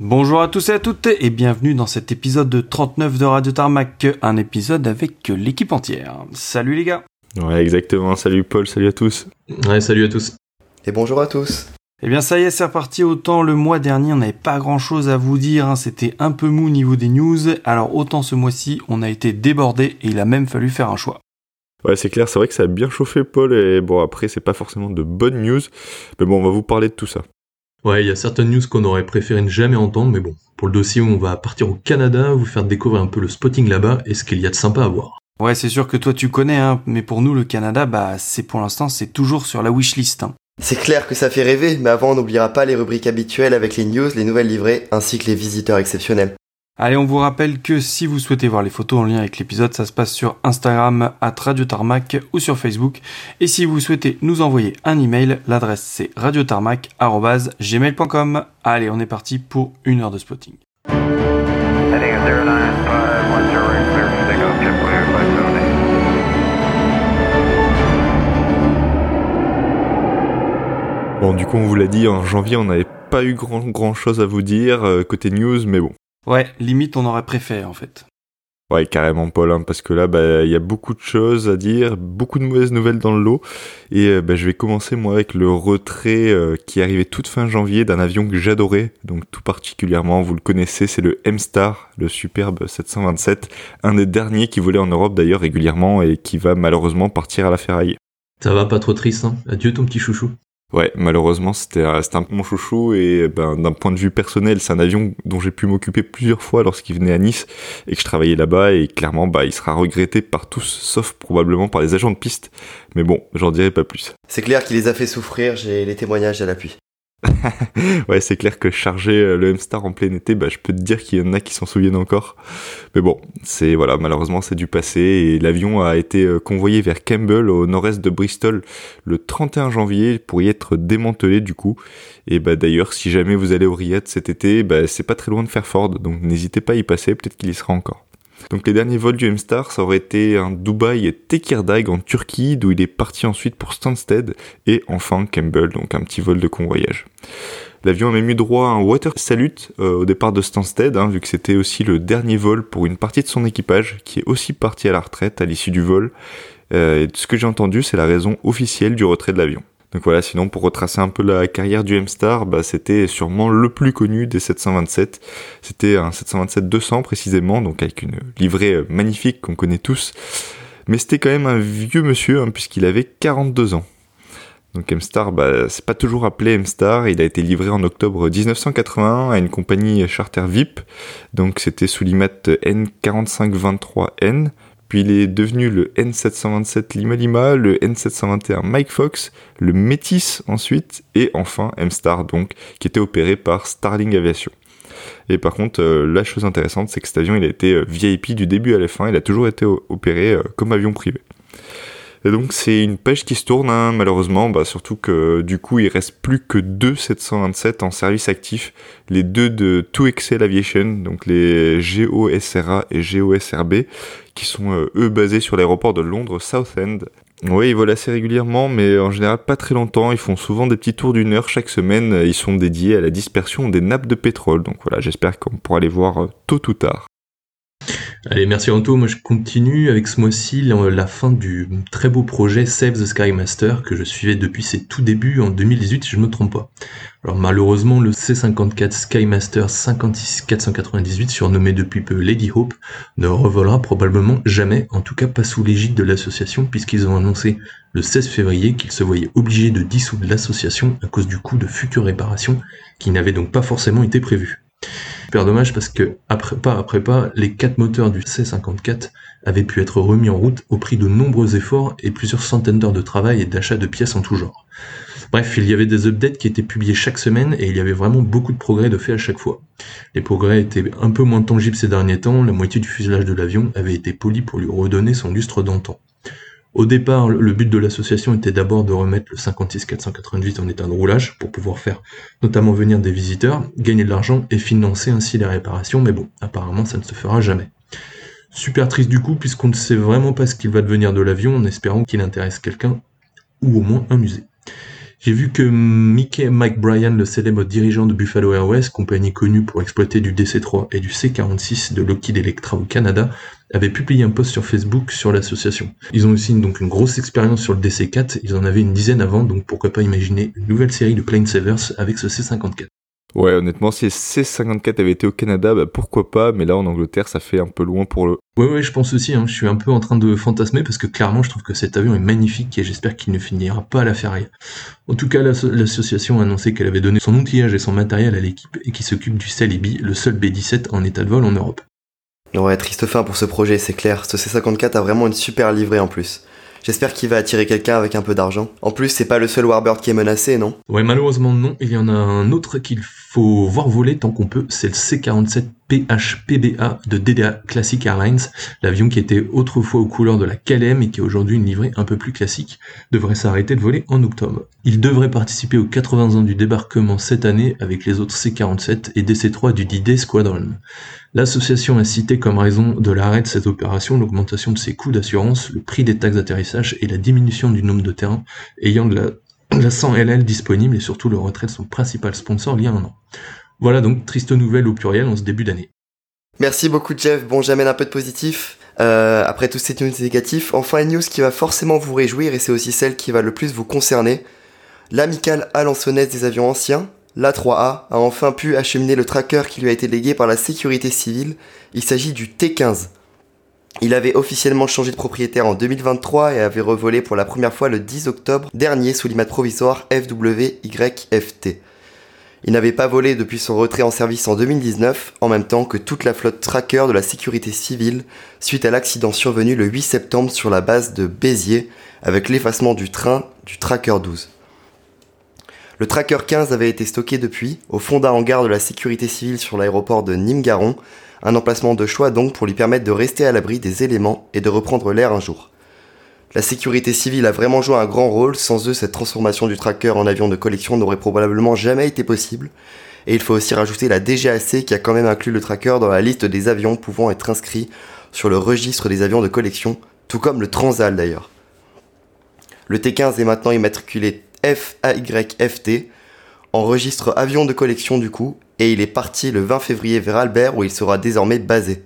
Bonjour à tous et à toutes et bienvenue dans cet épisode de 39 de Radio Tarmac, un épisode avec l'équipe entière. Salut les gars Ouais, exactement. Salut Paul, salut à tous. Ouais, salut à tous. Et bonjour à tous. Eh bien ça y est, c'est reparti. Autant le mois dernier, on n'avait pas grand-chose à vous dire, hein. c'était un peu mou au niveau des news. Alors autant ce mois-ci, on a été débordé et il a même fallu faire un choix. Ouais, c'est clair, c'est vrai que ça a bien chauffé Paul et bon après c'est pas forcément de bonnes news, mais bon on va vous parler de tout ça. Ouais, il y a certaines news qu'on aurait préféré ne jamais entendre, mais bon, pour le dossier, on va partir au Canada, vous faire découvrir un peu le spotting là-bas et ce qu'il y a de sympa à voir. Ouais, c'est sûr que toi tu connais, hein, mais pour nous le Canada, bah c'est pour l'instant c'est toujours sur la wishlist. Hein. C'est clair que ça fait rêver, mais avant on n'oubliera pas les rubriques habituelles avec les news, les nouvelles livrées, ainsi que les visiteurs exceptionnels. Allez, on vous rappelle que si vous souhaitez voir les photos en lien avec l'épisode, ça se passe sur Instagram à Radio Tarmac ou sur Facebook. Et si vous souhaitez nous envoyer un email, l'adresse c'est radiotarmac.gmail.com. Allez, on est parti pour une heure de spotting. Bon, du coup, on vous l'a dit, en janvier, on n'avait pas eu grand, grand chose à vous dire euh, côté news, mais bon. Ouais, limite on aurait préféré en fait. Ouais, carrément Paul, hein, parce que là, bah, il y a beaucoup de choses à dire, beaucoup de mauvaises nouvelles dans le lot, et euh, bah, je vais commencer moi avec le retrait euh, qui arrivait toute fin janvier d'un avion que j'adorais, donc tout particulièrement, vous le connaissez, c'est le M-Star, le superbe 727, un des derniers qui volait en Europe d'ailleurs régulièrement et qui va malheureusement partir à la ferraille. Ça va pas trop triste, hein Adieu ton petit chouchou. Ouais, malheureusement, c'était un peu mon chouchou et ben, d'un point de vue personnel, c'est un avion dont j'ai pu m'occuper plusieurs fois lorsqu'il venait à Nice et que je travaillais là-bas et clairement, bah, il sera regretté par tous, sauf probablement par les agents de piste. Mais bon, j'en dirai pas plus. C'est clair qu'il les a fait souffrir, j'ai les témoignages à l'appui. ouais, c'est clair que charger euh, le M-Star en plein été, bah, je peux te dire qu'il y en a qui s'en souviennent encore. Mais bon, c'est voilà, malheureusement c'est du passé et l'avion a été euh, convoyé vers Campbell au nord-est de Bristol le 31 janvier pour y être démantelé du coup. Et bah d'ailleurs, si jamais vous allez au Riyad cet été, bah c'est pas très loin de Fairford, donc n'hésitez pas à y passer, peut-être qu'il y sera encore. Donc les derniers vols du M-Star, ça aurait été un Dubaï et Tekirdağ en Turquie, d'où il est parti ensuite pour Stansted, et enfin Campbell, donc un petit vol de convoyage. L'avion a même eu droit à un water salute euh, au départ de Stansted, hein, vu que c'était aussi le dernier vol pour une partie de son équipage, qui est aussi parti à la retraite à l'issue du vol. Euh, et ce que j'ai entendu, c'est la raison officielle du retrait de l'avion. Donc voilà, sinon pour retracer un peu la carrière du M-Star, bah, c'était sûrement le plus connu des 727. C'était un 727-200 précisément, donc avec une livrée euh, magnifique qu'on connaît tous. Mais c'était quand même un vieux monsieur, hein, puisqu'il avait 42 ans. Donc M-Star, bah, c'est pas toujours appelé M-Star, il a été livré en octobre 1981 à une compagnie charter VIP, donc c'était sous l'IMAT N4523N, puis il est devenu le N727 Lima Lima, le N721 Mike Fox, le Métis ensuite, et enfin M-Star donc, qui était opéré par Starling Aviation. Et par contre, euh, la chose intéressante, c'est que cet avion, il a été euh, VIP du début à la fin, il a toujours été opéré euh, comme avion privé. Et donc c'est une pêche qui se tourne, hein, malheureusement, bah, surtout que du coup il reste plus que deux 727 en service actif, les deux de 2XL Aviation, donc les GOSRA et GOSRB, qui sont euh, eux basés sur l'aéroport de Londres Southend. Oui, ils volent assez régulièrement, mais en général pas très longtemps. Ils font souvent des petits tours d'une heure chaque semaine. Ils sont dédiés à la dispersion des nappes de pétrole. Donc voilà, j'espère qu'on pourra les voir euh, tôt ou tard. Allez, merci Anto. Moi, je continue avec ce mois-ci la fin du très beau projet Save the Sky Master que je suivais depuis ses tout débuts en 2018, si je me trompe pas. Alors, malheureusement, le C54 Sky Master 56498, surnommé depuis peu Lady Hope, ne revolera probablement jamais, en tout cas pas sous l'égide de l'association, puisqu'ils ont annoncé le 16 février qu'ils se voyaient obligés de dissoudre l'association à cause du coût de futures réparations qui n'avaient donc pas forcément été prévues. Super dommage parce que pas après pas, les quatre moteurs du C54 avaient pu être remis en route au prix de nombreux efforts et plusieurs centaines d'heures de travail et d'achat de pièces en tout genre. Bref, il y avait des updates qui étaient publiés chaque semaine et il y avait vraiment beaucoup de progrès de fait à chaque fois. Les progrès étaient un peu moins tangibles ces derniers temps, la moitié du fuselage de l'avion avait été poli pour lui redonner son lustre d'antan. Au départ, le but de l'association était d'abord de remettre le 56-488 en état de roulage pour pouvoir faire notamment venir des visiteurs, gagner de l'argent et financer ainsi les réparations, mais bon, apparemment ça ne se fera jamais. Super triste du coup, puisqu'on ne sait vraiment pas ce qu'il va devenir de l'avion en espérant qu'il intéresse quelqu'un ou au moins un musée. J'ai vu que Mickey Mike Bryan, le célèbre dirigeant de Buffalo Airways, compagnie connue pour exploiter du DC-3 et du C-46 de Lockheed Electra au Canada, avait publié un post sur Facebook sur l'association. Ils ont aussi donc une grosse expérience sur le DC-4, ils en avaient une dizaine avant, donc pourquoi pas imaginer une nouvelle série de Plane Savers avec ce C-54. Ouais, honnêtement, si C54 avait été au Canada, bah pourquoi pas, mais là en Angleterre, ça fait un peu loin pour le. Ouais, ouais, je pense aussi, hein. je suis un peu en train de fantasmer parce que clairement, je trouve que cet avion est magnifique et j'espère qu'il ne finira pas à la ferraille. En tout cas, l'association a annoncé qu'elle avait donné son outillage et son matériel à l'équipe et qui s'occupe du Celebi, le seul B-17 en état de vol en Europe. Ouais, triste fin pour ce projet, c'est clair. Ce C54 a vraiment une super livrée en plus. J'espère qu'il va attirer quelqu'un avec un peu d'argent. En plus, c'est pas le seul Warbird qui est menacé, non? Ouais, malheureusement non. Il y en a un autre qu'il faut voir voler tant qu'on peut. C'est le C-47 PHPBA de DDA Classic Airlines, l'avion qui était autrefois aux couleurs de la KLM et qui est aujourd'hui une livrée un peu plus classique, devrait s'arrêter de voler en octobre. Il devrait participer aux 80 ans du débarquement cette année avec les autres C-47 et DC-3 du D-Day Squadron. L'association a cité comme raison de l'arrêt de cette opération l'augmentation de ses coûts d'assurance, le prix des taxes d'atterrissage et la diminution du nombre de terrains ayant de la, la 100 LL disponible et surtout le retrait de son principal sponsor il y a un an. Voilà donc triste nouvelle au pluriel en ce début d'année. Merci beaucoup Jeff, bon j'amène un peu de positif. Euh, après tous ces news négatifs, enfin une news qui va forcément vous réjouir et c'est aussi celle qui va le plus vous concerner. L'amicale alençonnaise des avions anciens, l'A3A, a enfin pu acheminer le tracker qui lui a été légué par la sécurité civile. Il s'agit du T15. Il avait officiellement changé de propriétaire en 2023 et avait revolé pour la première fois le 10 octobre dernier sous l'image provisoire FWYFT. Il n'avait pas volé depuis son retrait en service en 2019, en même temps que toute la flotte tracker de la sécurité civile, suite à l'accident survenu le 8 septembre sur la base de Béziers, avec l'effacement du train du Tracker 12. Le Tracker 15 avait été stocké depuis, au fond d'un hangar de la sécurité civile sur l'aéroport de Nîmes-Garon, un emplacement de choix donc pour lui permettre de rester à l'abri des éléments et de reprendre l'air un jour. La sécurité civile a vraiment joué un grand rôle, sans eux cette transformation du tracker en avion de collection n'aurait probablement jamais été possible. Et il faut aussi rajouter la DGAC qui a quand même inclus le tracker dans la liste des avions pouvant être inscrits sur le registre des avions de collection, tout comme le Transal d'ailleurs. Le T15 est maintenant immatriculé FAYFT, en registre avion de collection du coup, et il est parti le 20 février vers Albert où il sera désormais basé.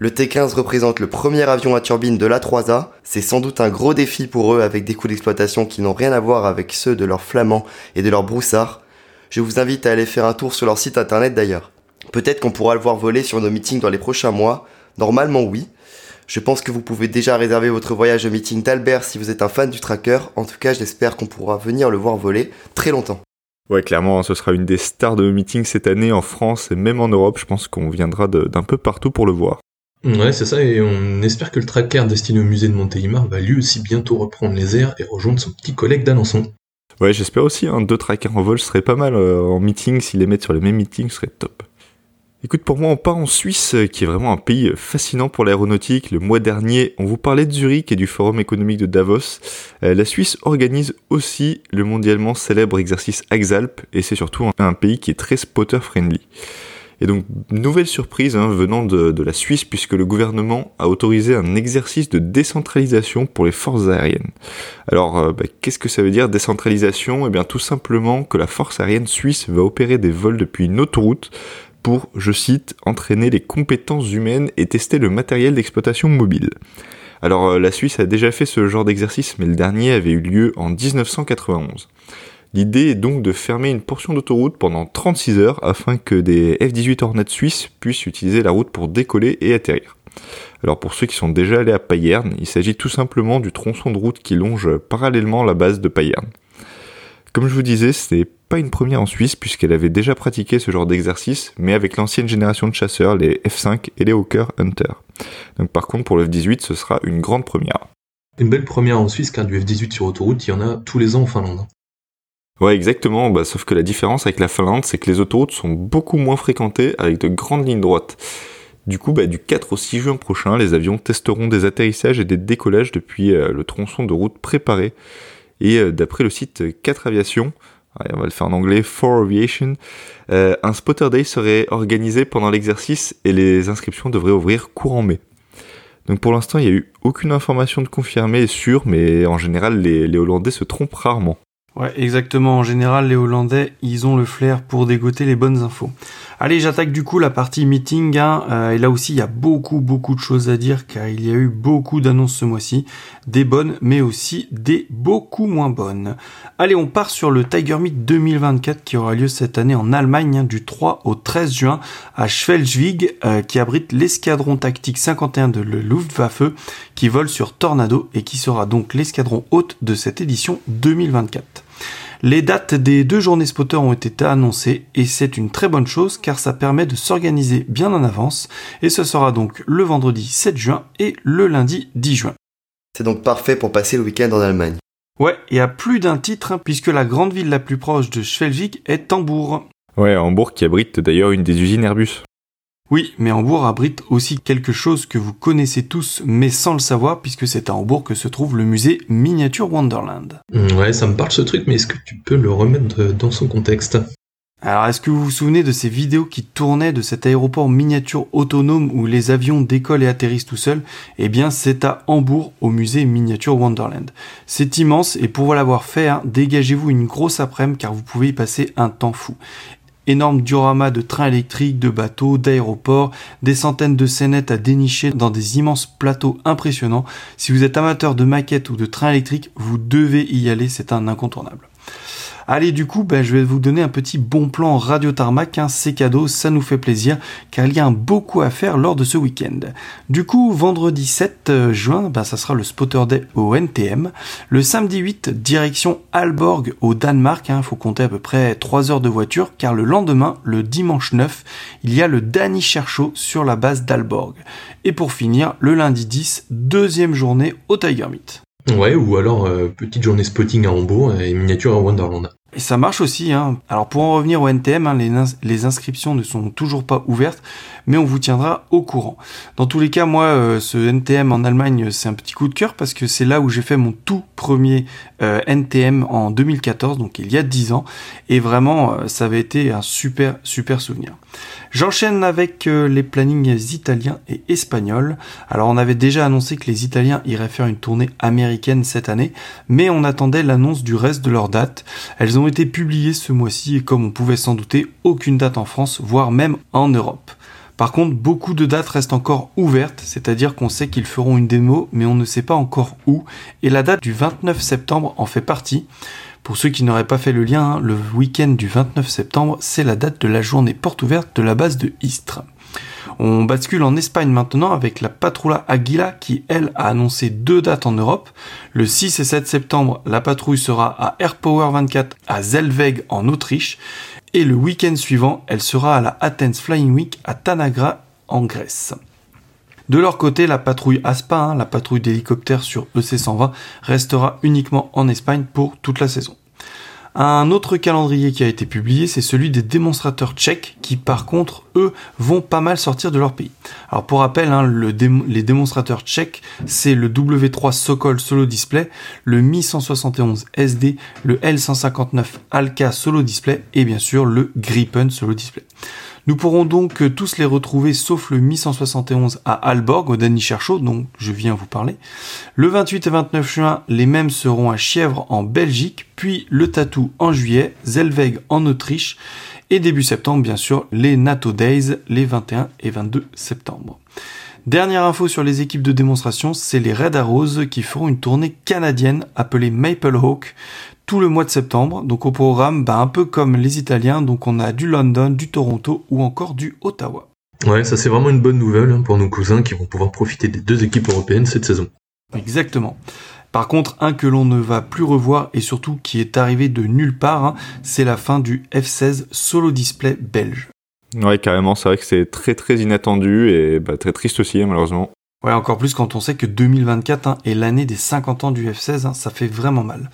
Le T15 représente le premier avion à turbine de l'A3A. C'est sans doute un gros défi pour eux avec des coûts d'exploitation qui n'ont rien à voir avec ceux de leurs flamands et de leurs broussards. Je vous invite à aller faire un tour sur leur site internet d'ailleurs. Peut-être qu'on pourra le voir voler sur nos meetings dans les prochains mois. Normalement oui. Je pense que vous pouvez déjà réserver votre voyage au meeting d'Albert si vous êtes un fan du tracker. En tout cas, j'espère qu'on pourra venir le voir voler très longtemps. Ouais, clairement, ce sera une des stars de meeting cette année en France et même en Europe. Je pense qu'on viendra d'un peu partout pour le voir. Ouais, c'est ça, et on espère que le tracker destiné au musée de Montélimar va lui aussi bientôt reprendre les airs et rejoindre son petit collègue d'Alençon. Ouais, j'espère aussi, hein, deux trackers en vol serait pas mal euh, en meeting, s'ils les mettent sur les mêmes meetings, ce serait top. Écoute, pour moi, on part en Suisse, euh, qui est vraiment un pays fascinant pour l'aéronautique. Le mois dernier, on vous parlait de Zurich et du Forum économique de Davos. Euh, la Suisse organise aussi le mondialement célèbre exercice Axalp, et c'est surtout un pays qui est très spotter-friendly. Et donc, nouvelle surprise hein, venant de, la Suisse, puisque le gouvernement a autorisé un exercice de décentralisation pour les forces aériennes. Alors, euh, bah, qu'est-ce que ça veut dire décentralisation? Eh bien, tout simplement que la force aérienne suisse va opérer des vols depuis une autoroute pour, je cite, entraîner les compétences humaines et tester le matériel d'exploitation mobile. Alors, euh, la Suisse a déjà fait ce genre d'exercice, mais le dernier avait eu lieu en 1991. L'idée est donc de fermer une portion d'autoroute pendant 36 heures afin que des F-18 Hornet suisses puissent utiliser la route pour décoller et atterrir. Alors pour ceux qui sont déjà allés à Payerne, il s'agit tout simplement du tronçon de route qui longe parallèlement la base de Payerne. Comme je vous disais, ce n'est pas une première en Suisse puisqu'elle avait déjà pratiqué ce genre d'exercice, mais avec l'ancienne génération de chasseurs, les F5 et les Hawker Hunter. Donc par contre pour le F-18, ce sera une grande première. Une belle première en Suisse car du F-18 sur autoroute, il y en a tous les ans en Finlande. Ouais, exactement. Bah, sauf que la différence avec la Finlande, c'est que les autoroutes sont beaucoup moins fréquentées avec de grandes lignes droites. Du coup, bah, du 4 au 6 juin prochain, les avions testeront des atterrissages et des décollages depuis euh, le tronçon de route préparé. Et euh, d'après le site 4 Aviation, on va le faire en anglais, 4 Aviation, euh, un spotter day serait organisé pendant l'exercice et les inscriptions devraient ouvrir courant mai. Donc pour l'instant, il n'y a eu aucune information de confirmée et sûre, mais en général, les Hollandais se trompent rarement. Ouais, exactement. En général, les Hollandais, ils ont le flair pour dégoter les bonnes infos. Allez, j'attaque du coup la partie meeting. Hein. Euh, et là aussi, il y a beaucoup, beaucoup de choses à dire car il y a eu beaucoup d'annonces ce mois-ci. Des bonnes, mais aussi des beaucoup moins bonnes. Allez, on part sur le Tiger Meet 2024 qui aura lieu cette année en Allemagne hein, du 3 au 13 juin à Schwelzwig euh, qui abrite l'escadron tactique 51 de le Luftwaffe qui vole sur Tornado et qui sera donc l'escadron hôte de cette édition 2024. Les dates des deux journées spotter ont été annoncées et c'est une très bonne chose car ça permet de s'organiser bien en avance et ce sera donc le vendredi 7 juin et le lundi 10 juin. C'est donc parfait pour passer le week-end en Allemagne. Ouais, et à plus d'un titre hein, puisque la grande ville la plus proche de Schwelvig est Hambourg. Ouais, Hambourg qui abrite d'ailleurs une des usines Airbus. Oui, mais Hambourg abrite aussi quelque chose que vous connaissez tous, mais sans le savoir, puisque c'est à Hambourg que se trouve le musée Miniature Wonderland. Mm, ouais, ça me parle ce truc, mais est-ce que tu peux le remettre dans son contexte? Alors, est-ce que vous vous souvenez de ces vidéos qui tournaient de cet aéroport miniature autonome où les avions décollent et atterrissent tout seuls? Eh bien, c'est à Hambourg, au musée Miniature Wonderland. C'est immense et pour l'avoir fait, hein, dégagez-vous une grosse après-midi car vous pouvez y passer un temps fou énorme diorama de trains électriques, de bateaux, d'aéroports, des centaines de scénettes à dénicher dans des immenses plateaux impressionnants. Si vous êtes amateur de maquettes ou de trains électriques, vous devez y aller, c'est un incontournable. Allez, du coup, ben, je vais vous donner un petit bon plan Radio Tarmac. Hein, c'est cadeau, ça nous fait plaisir, car il y a beaucoup à faire lors de ce week-end. Du coup, vendredi 7 euh, juin, ben, ça sera le Spotter Day au NTM. Le samedi 8, direction Alborg au Danemark. Il hein, faut compter à peu près 3 heures de voiture, car le lendemain, le dimanche 9, il y a le Danny Cherchot sur la base d'Alborg. Et pour finir, le lundi 10, deuxième journée au Tiger Meet. Ouais, ou alors euh, petite journée spotting à Hambourg et miniature à Wonderland. Et ça marche aussi. Hein. Alors pour en revenir au NTM, hein, les, inscriptions ne sont toujours pas ouvertes, mais on vous tiendra au courant. Dans tous les cas, moi, euh, ce NTM en Allemagne, c'est un petit coup de cœur parce que c'est là où j'ai fait mon tout premier euh, NTM en 2014, donc il y a 10 ans, et vraiment, euh, ça avait été un super, super souvenir. J'enchaîne avec les plannings italiens et espagnols. Alors on avait déjà annoncé que les Italiens iraient faire une tournée américaine cette année, mais on attendait l'annonce du reste de leurs dates. Elles ont été publiées ce mois-ci et comme on pouvait s'en douter, aucune date en France, voire même en Europe. Par contre, beaucoup de dates restent encore ouvertes, c'est-à-dire qu'on sait qu'ils feront une démo, mais on ne sait pas encore où, et la date du 29 septembre en fait partie. Pour ceux qui n'auraient pas fait le lien, hein, le week-end du 29 septembre, c'est la date de la journée porte ouverte de la base de Istres. On bascule en Espagne maintenant avec la Patrouilla Aguila qui, elle, a annoncé deux dates en Europe. Le 6 et 7 septembre, la patrouille sera à Airpower 24 à Zellweg en Autriche. Et le week-end suivant, elle sera à la Athens Flying Week à Tanagra en Grèce. De leur côté, la patrouille ASPA, hein, la patrouille d'hélicoptères sur EC120, restera uniquement en Espagne pour toute la saison. Un autre calendrier qui a été publié, c'est celui des démonstrateurs tchèques qui par contre, eux, vont pas mal sortir de leur pays. Alors pour rappel, hein, les démonstrateurs tchèques, c'est le W3 Sokol Solo Display, le Mi 171 SD, le L159 Alka Solo Display et bien sûr le Gripen Solo Display. Nous pourrons donc euh, tous les retrouver sauf le Mi 171 à Alborg, au Danny Cherchaud, dont je viens vous parler. Le 28 et 29 juin, les mêmes seront à Chièvre en Belgique, puis le Tatou en juillet, Zellweg en Autriche, et début septembre, bien sûr, les NATO Days, les 21 et 22 septembre. Dernière info sur les équipes de démonstration, c'est les Red Arrows qui feront une tournée canadienne appelée Maple Hawk tout le mois de septembre. Donc au programme, bah, un peu comme les Italiens, donc on a du London, du Toronto ou encore du Ottawa. Ouais, ça c'est vraiment une bonne nouvelle hein, pour nos cousins qui vont pouvoir profiter des deux équipes européennes cette saison. Exactement. Par contre, un que l'on ne va plus revoir et surtout qui est arrivé de nulle part, hein, c'est la fin du F16 Solo Display belge. Ouais, carrément, c'est vrai que c'est très très inattendu et bah, très triste aussi, hein, malheureusement. Ouais, encore plus quand on sait que 2024 hein, est l'année des 50 ans du F-16, hein, ça fait vraiment mal.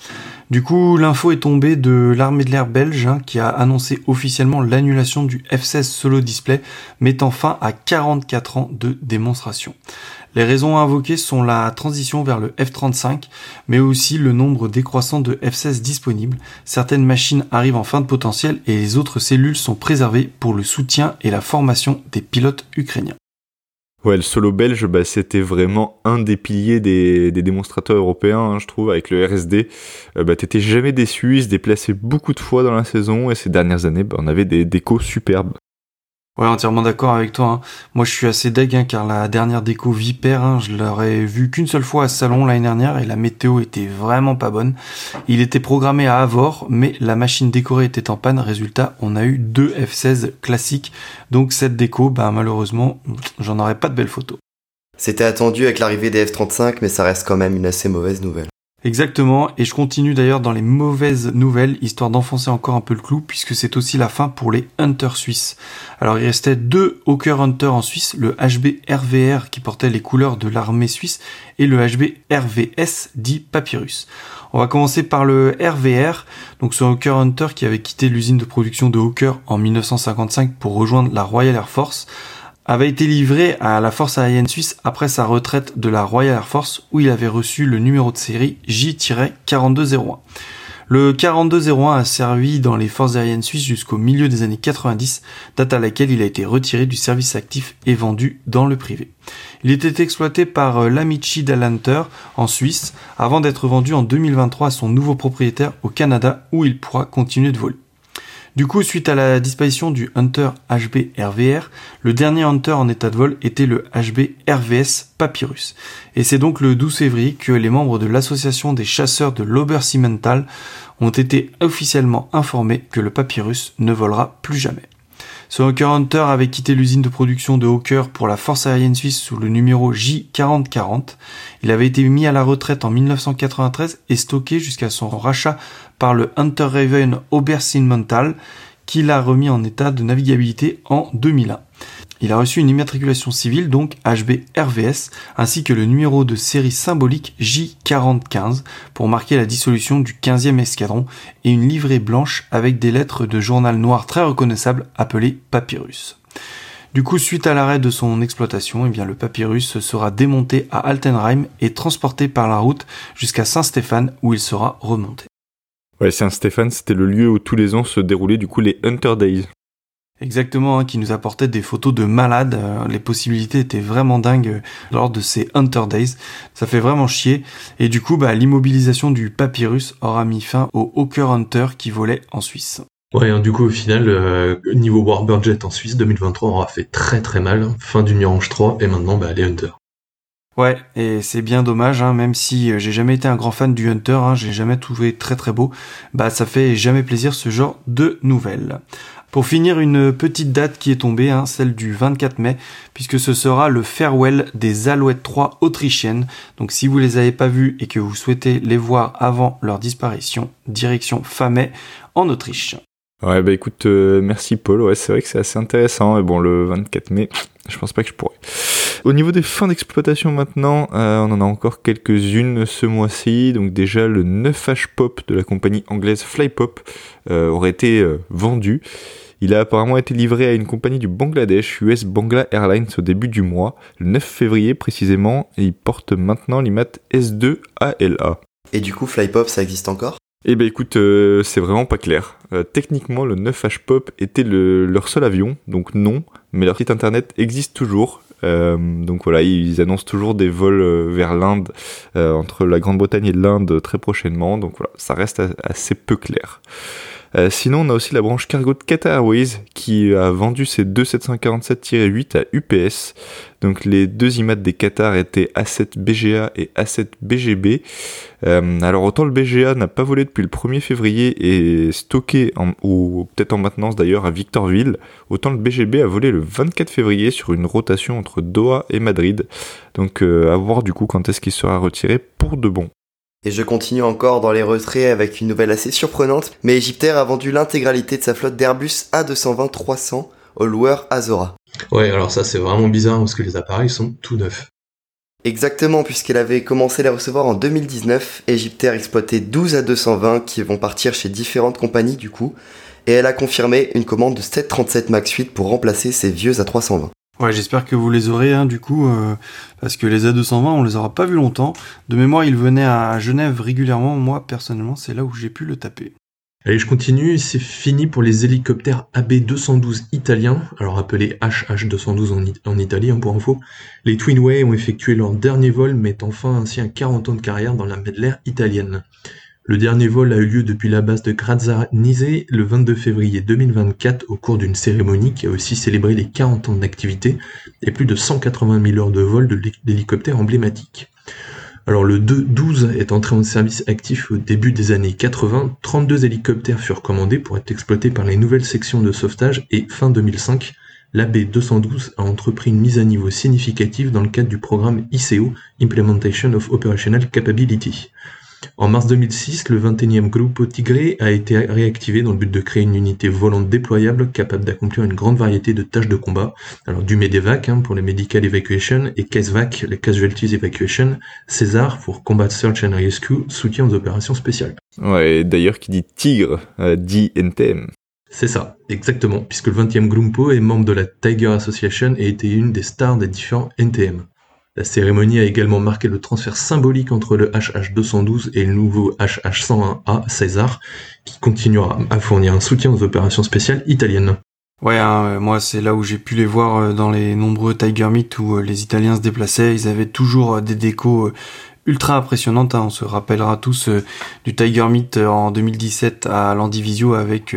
Du coup, l'info est tombée de l'armée de l'air belge hein, qui a annoncé officiellement l'annulation du F-16 solo display, mettant fin à 44 ans de démonstration. Les raisons invoquées sont la transition vers le F-35, mais aussi le nombre décroissant de F-16 disponibles. Certaines machines arrivent en fin de potentiel et les autres cellules sont préservées pour le soutien et la formation des pilotes ukrainiens. Ouais, le solo belge, bah, c'était vraiment un des piliers des, des démonstrateurs européens, hein, je trouve, avec le RSD. Euh, bah, t'étais jamais déçu, il se déplaçait beaucoup de fois dans la saison, et ces dernières années, bah, on avait des décos superbes. Ouais, entièrement d'accord avec toi. Hein. Moi, je suis assez deg, hein, car la dernière déco Viper, hein, je l'aurais vu qu'une seule fois à salon l'année dernière, et la météo était vraiment pas bonne. Il était programmé à Avor, mais la machine décorée était en panne. Résultat, on a eu deux F16 classiques. Donc cette déco, bah, malheureusement, j'en aurais pas de belles photos. C'était attendu avec l'arrivée des F35, mais ça reste quand même une assez mauvaise nouvelle. Exactement, et je continue d'ailleurs dans les mauvaises nouvelles, histoire d'enfoncer encore un peu le clou, puisque c'est aussi la fin pour les Hunters suisses. Alors il restait deux Hawker Hunter en Suisse, le HB RVR qui portait les couleurs de l'armée suisse, et le HB RVS dit Papyrus. On va commencer par le RVR, donc ce Hawker Hunter qui avait quitté l'usine de production de Hawker en 1955 pour rejoindre la Royal Air Force, avait été livré à la force aérienne suisse après sa retraite de la Royal Air Force où il avait reçu le numéro de série J-4201. Le 4201 a servi dans les forces aériennes suisses jusqu'au milieu des années 90, date à laquelle il a été retiré du service actif et vendu dans le privé. Il était exploité par euh, l'Amici d'Alanter en Suisse avant d'être vendu en 2023 à son nouveau propriétaire au Canada où il pourra continuer de voler. Du coup, suite à la disparition du Hunter HB RVR, le dernier Hunter en état de vol était le HB RVS Papyrus. Et c'est donc le 12 février que les membres de l'association des chasseurs de l'Obersimmental ont été officiellement informés que le Papyrus ne volera plus jamais. Ce Hawker Hunter avait quitté l'usine de production de Hawker pour la force aérienne suisse sous le numéro J4040. Il avait été mis à la retraite en 1993 et stocké jusqu'à son rachat par le Hunter Raven Obersinnmental qui l'a remis en état de navigabilité en 2001. Il a reçu une immatriculation civile, donc HB RVS, ainsi que le numéro de série symbolique J4015 pour marquer la dissolution du 15e escadron et une livrée blanche avec des lettres de journal noir très reconnaissables appelées Papyrus. Du coup, suite à l'arrêt de son exploitation, eh bien, le papyrus sera démonté à Altenheim et transporté par la route jusqu'à Saint-Stéphane où il sera remonté. Ouais, Saint-Stéphane, c'était le lieu où tous les ans se déroulaient du coup les Hunter Days. Exactement, hein, qui nous apportait des photos de malades. Euh, les possibilités étaient vraiment dingues euh, lors de ces Hunter Days. Ça fait vraiment chier. Et du coup, bah, l'immobilisation du papyrus aura mis fin au Hawker Hunter qui volait en Suisse. Ouais, hein, du coup, au final, euh, niveau Warbird en Suisse, 2023 aura fait très très mal. Fin du Mirage 3 et maintenant, bah, les Hunter. Ouais, et c'est bien dommage, hein, même si j'ai jamais été un grand fan du Hunter, hein, j'ai jamais trouvé très très beau, bah ça fait jamais plaisir ce genre de nouvelles. Pour finir, une petite date qui est tombée, hein, celle du 24 mai, puisque ce sera le farewell des Alouettes 3 autrichiennes. Donc si vous les avez pas vues et que vous souhaitez les voir avant leur disparition, direction Famay en Autriche. Ouais, bah écoute, euh, merci Paul. Ouais, c'est vrai que c'est assez intéressant. Et bon, le 24 mai, je pense pas que je pourrais. Au niveau des fins d'exploitation maintenant, euh, on en a encore quelques-unes ce mois-ci. Donc déjà, le 9H Pop de la compagnie anglaise Flypop euh, aurait été vendu. Il a apparemment été livré à une compagnie du Bangladesh, US Bangla Airlines, au début du mois, le 9 février précisément, et il porte maintenant l'IMAT S2 ALA. Et du coup, Flypop, ça existe encore? Eh ben écoute, euh, c'est vraiment pas clair. Euh, techniquement, le 9H Pop était leur seul avion, donc non, mais leur site internet existe toujours. Euh, donc voilà, ils annoncent toujours des vols vers l'Inde, entre la Grande-Bretagne et l'Inde très prochainement, donc voilà, ça reste assez peu clair. Euh, sinon, on a aussi la branche cargo de Qatar Airways qui a vendu ses deux 747-8 à UPS. Donc les deux IMAT des Qatar étaient A7 BGA et A7 BGB. Euh, alors autant le BGA n'a pas volé depuis le 1er février et stocké, en, ou peut-être en maintenance d'ailleurs, à Victorville, autant le BGB a volé le 24 février sur une rotation entre Doha et Madrid. Donc euh, à voir du coup quand est-ce qu'il sera retiré pour de bon. Et je continue encore dans les retraits avec une nouvelle assez surprenante, mais Egyptair a vendu l'intégralité de sa flotte d'Airbus A220-300 au loueur Azora. Ouais, alors ça c'est vraiment bizarre parce que les appareils sont tout neufs. Exactement, puisqu'elle avait commencé à les recevoir en 2019, Egyptair exploitait 12 A220 qui vont partir chez différentes compagnies du coup, et elle a confirmé une commande de 737 MAX 8 pour remplacer ces vieux A320. Ouais, j'espère que vous les aurez, hein, du coup, euh, parce que les A220, on les aura pas vus longtemps. De mémoire, ils venaient à Genève régulièrement. Moi, personnellement, c'est là où j'ai pu le taper. Allez, je continue, c'est fini pour les hélicoptères AB-212 italiens, alors appelés HH-212 en, en, Italie hein, pour info. Les Twinway ont effectué leur dernier vol, mettant fin ainsi à 40 ans de carrière dans la Medlaire italienne. Le dernier vol a eu lieu depuis la base de Grazza Nise le 22 février 2024 au cours d'une cérémonie qui a aussi célébré les 40 ans d'activité et plus de 180 000 heures de vol de l'hélicoptère emblématique. Alors le 2-12 est entré en service actif au début des années 80, 32 hélicoptères furent commandés pour être exploités par les nouvelles sections de sauvetage et fin 2005, l'AB212 a entrepris une mise à niveau significative dans le cadre du programme ICO, Implementation of Operational Capability. En mars 2006, le 21e Grupo Tigre a été réactivé dans le but de créer une unité volante déployable capable d'accomplir une grande variété de tâches de combat. Alors du MEDEVAC hein, pour les Medical Evacuation et CASVAC, les Casualties Evacuation, César pour Combat Search and Rescue, soutien aux opérations spéciales. Ouais, d'ailleurs qui dit Tigre, euh, dit NTM. C'est ça, exactement, puisque le 20e Grumpo est membre de la Tiger Association et était une des stars des différents NTM. La cérémonie a également marqué le transfert symbolique entre le HH212 et le nouveau HH101A César, qui continuera à fournir un soutien aux opérations spéciales italiennes. Ouais, hein, moi c'est là où j'ai pu les voir euh, dans les nombreux Tiger Meet où euh, les Italiens se déplaçaient. Ils avaient toujours euh, des décos ultra impressionnantes. Hein. On se rappellera tous du Tiger Meet en 2017 à l'Andivisio avec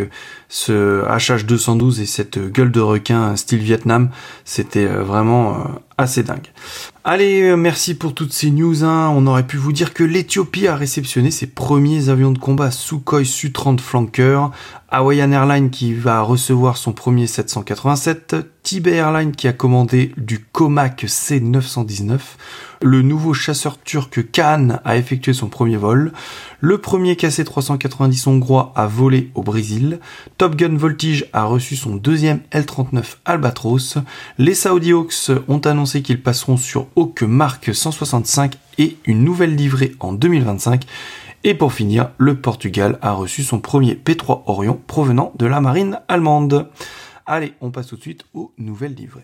ce HH212 et cette gueule de requin style Vietnam. C'était vraiment assez dingue. Allez, euh, merci pour toutes ces news. Hein. On aurait pu vous dire que l'Ethiopie a réceptionné ses premiers avions de combat Sukhoi Su-30 Flanker, Hawaiian Airlines qui va recevoir son premier 787, Tibet Airlines qui a commandé du Comac C919, le nouveau chasseur turc Khan a effectué son premier vol, le premier KC-390 hongrois a volé au Brésil, Top Gun Voltige a reçu son deuxième L-39 Albatros, les Saudi Hawks ont annoncé qu'ils passeront sur Hawk Mark 165 et une nouvelle livrée en 2025, et pour finir, le Portugal a reçu son premier P3 Orion provenant de la marine allemande. Allez, on passe tout de suite aux nouvelles livrées.